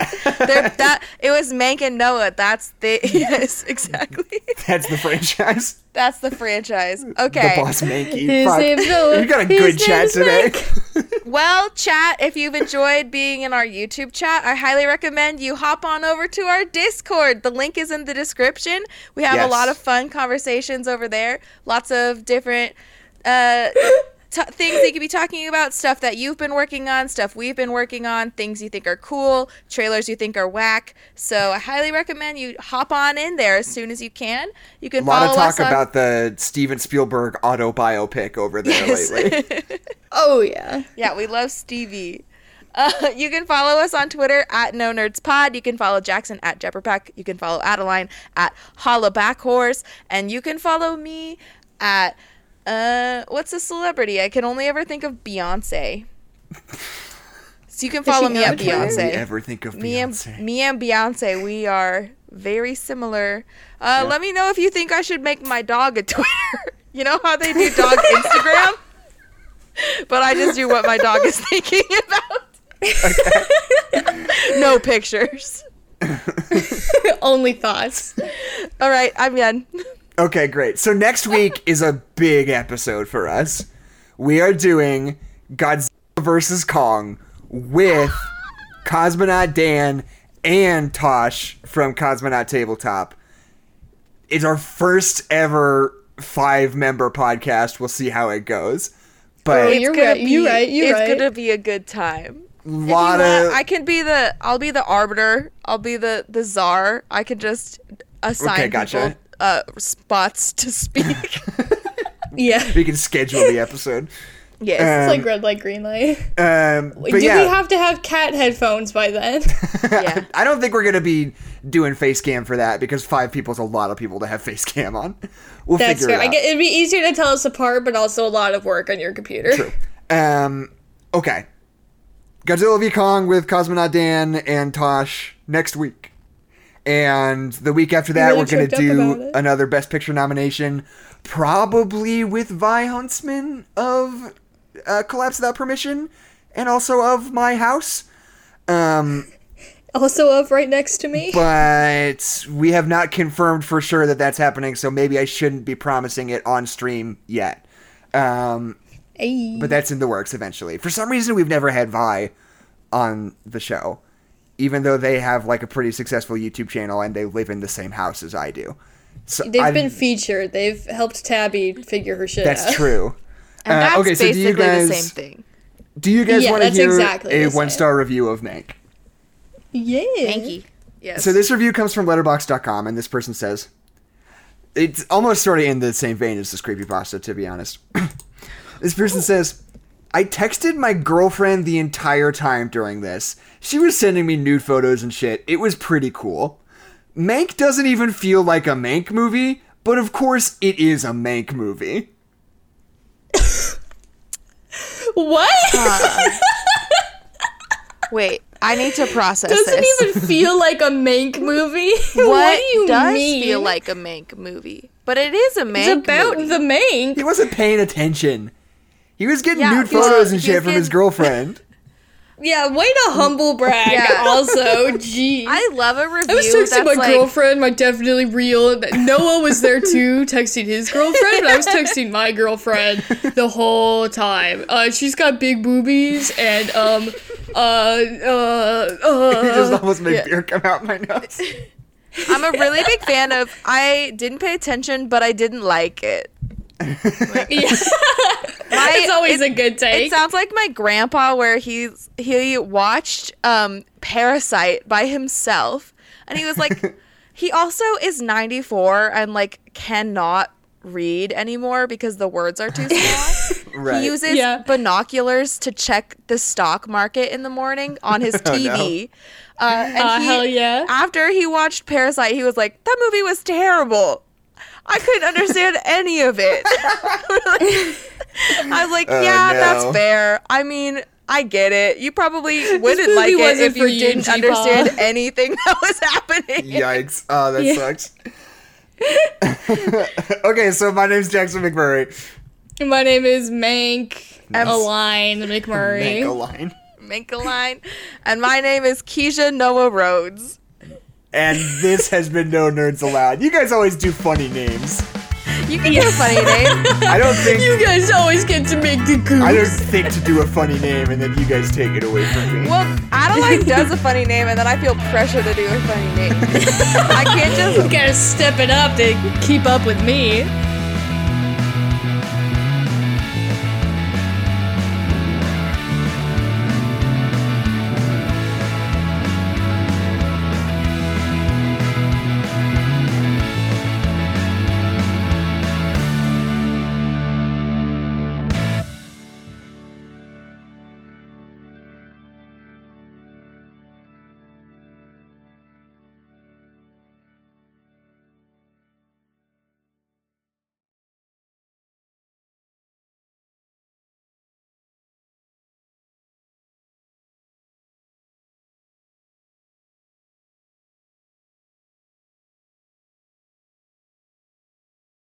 That it was Mank and Noah. That's the [LAUGHS] yes, exactly. That's the franchise. That's the franchise. Okay. The boss Manky. His name's Noah. You got a His good chat today. Well, chat, if you've enjoyed being in our YouTube chat, I highly recommend you hop on over to our Discord. The link is in the description. We have Yes. a lot of fun conversations over there. Lots of different uh, t- things you could be talking about, stuff that you've been working on, stuff we've been working on, things you think are cool, trailers you think are whack. So I highly recommend you hop on in there as soon as you can. You can a can lot of talk on- about the Steven Spielberg auto biopic over there Yes. lately. [LAUGHS] Oh yeah. Yeah, we love Stevie. Uh, you can follow us on Twitter at No Nerds Pod. You can follow Jackson at Jepperpeck. You can follow Adeline at Hollabackhorse. And you can follow me at, uh, what's a celebrity? I can only ever think of Beyonce. So you can follow me at out Twitter? Why Beyonce. ever think of Me and Beyonce? me and Beyonce, we are very similar. Uh, Let me know if you think I should make my dog a [LAUGHS] Twitter. you know how they do dog [LAUGHS] Instagram? but I just do what my dog is [LAUGHS] thinking about. no pictures. Only thoughts. All right, I'm done. Okay, great. So next week is a big episode for us. We are doing Godzilla vs. Kong with Cosmonaut Dan and Tosh from Cosmonaut Tabletop. It's our first ever five member podcast. We'll see how it goes. But Oh, It's you're gonna right, be, you're right, you're it's right. gonna be a good time. a If you lot want, of I can be the I'll be the arbiter. I'll be the the czar. I can just assign Okay, gotcha. people uh spots to speak. [LAUGHS] Yeah. we can schedule the episode. [LAUGHS] yes. Um, It's like red light, green light. Um, but Do yeah, we have to have cat headphones by then? [LAUGHS] yeah. I don't think we're gonna be doing face cam for that because five people is a lot of people to have face cam on. We'll That's figure fair. it I out. get, it'd be easier to tell us apart, but also a lot of work on your computer. True. Um, okay. Godzilla v Kong with Cosmonaut Dan and Tosh next week. And the week after that, really we're going to choked up about do another Best Picture nomination, probably with Vi Huntsman of uh, Collapse Without Permission and also of My House. Um, Also of right next to me. but we have not confirmed for sure that that's happening, so maybe I shouldn't be promising it on stream yet. Um, but that's in the works eventually. For some reason, we've never had Vi on the show, even though they have like a pretty successful YouTube channel and they live in the same house as I do. So They've I've- been featured. They've helped Tabby figure her shit That's out. true. [LAUGHS] And Uh, that's okay, so do you basically guys- the same thing. Do you guys Yeah, want to that's hear exactly a one-star review of Mank? Yeah. Hanky. Yes. So this review comes from Letterboxd.com, and this person says, it's almost sort of in the same vein as this creepypasta, to be honest. [COUGHS] this person says, I texted my girlfriend the entire time during this. She was sending me nude photos and shit. It was pretty cool. Mank doesn't even feel like a Mank movie, but of course it is a Mank movie. What? Uh, [LAUGHS] wait, I need to process Doesn't this. even feel like a Mank movie. [LAUGHS] what, what do you does mean? feel like a Mank movie? But it is a Mank It's about movie. the Mank. He wasn't paying attention. He was getting Yeah, nude he was- photos and shit was from his girlfriend. [LAUGHS] Yeah, way to humble brag. Yeah. [LAUGHS] Also, [LAUGHS] jeez. I love a review I was texting that's my like, girlfriend, my definitely real. Noah was there too, texting his girlfriend, but I was texting my girlfriend the whole time. Uh, she's got big boobies and um, uh, uh, uh. he just almost made yeah. beer come out my nose. I'm a really big fan of. I didn't pay attention, but I didn't like it. Yeah. [LAUGHS] My- it's always it- a good take. It sounds like my grandpa, where he's he watched um, Parasite by himself, and he was like, [LAUGHS] he also is 94 and like cannot read anymore because the words are too small. [LAUGHS] Right. He uses Yeah. binoculars to check the stock market in the morning on his Oh, no. TV. Uh, and Aw, he- hell yeah. After he watched Parasite, he was like, "That movie was terrible. I couldn't understand any of it." [LAUGHS] I was like, Oh, "Yeah, no. that's fair. I mean." I get it. You probably [LAUGHS] wouldn't like it if you you, didn't G-Paw. understand anything [LAUGHS] that was happening. Yikes. Oh, that Yeah. sucks. okay, so my name's Jackson McMurray. My name is Mank I'm s- Align McMurray. Make a line. Make a line. And my name is Keisha Noah Rhodes. And this has been No Nerds Allowed. You guys always do funny names. You can do a funny name. I don't think You guys always get to make the goose. I don't think to do a funny name and then you guys take it away from me. Well, Adeline does a funny name, and then I feel pressure to do a funny name. [LAUGHS] I can't just You gotta step it up to keep up with me.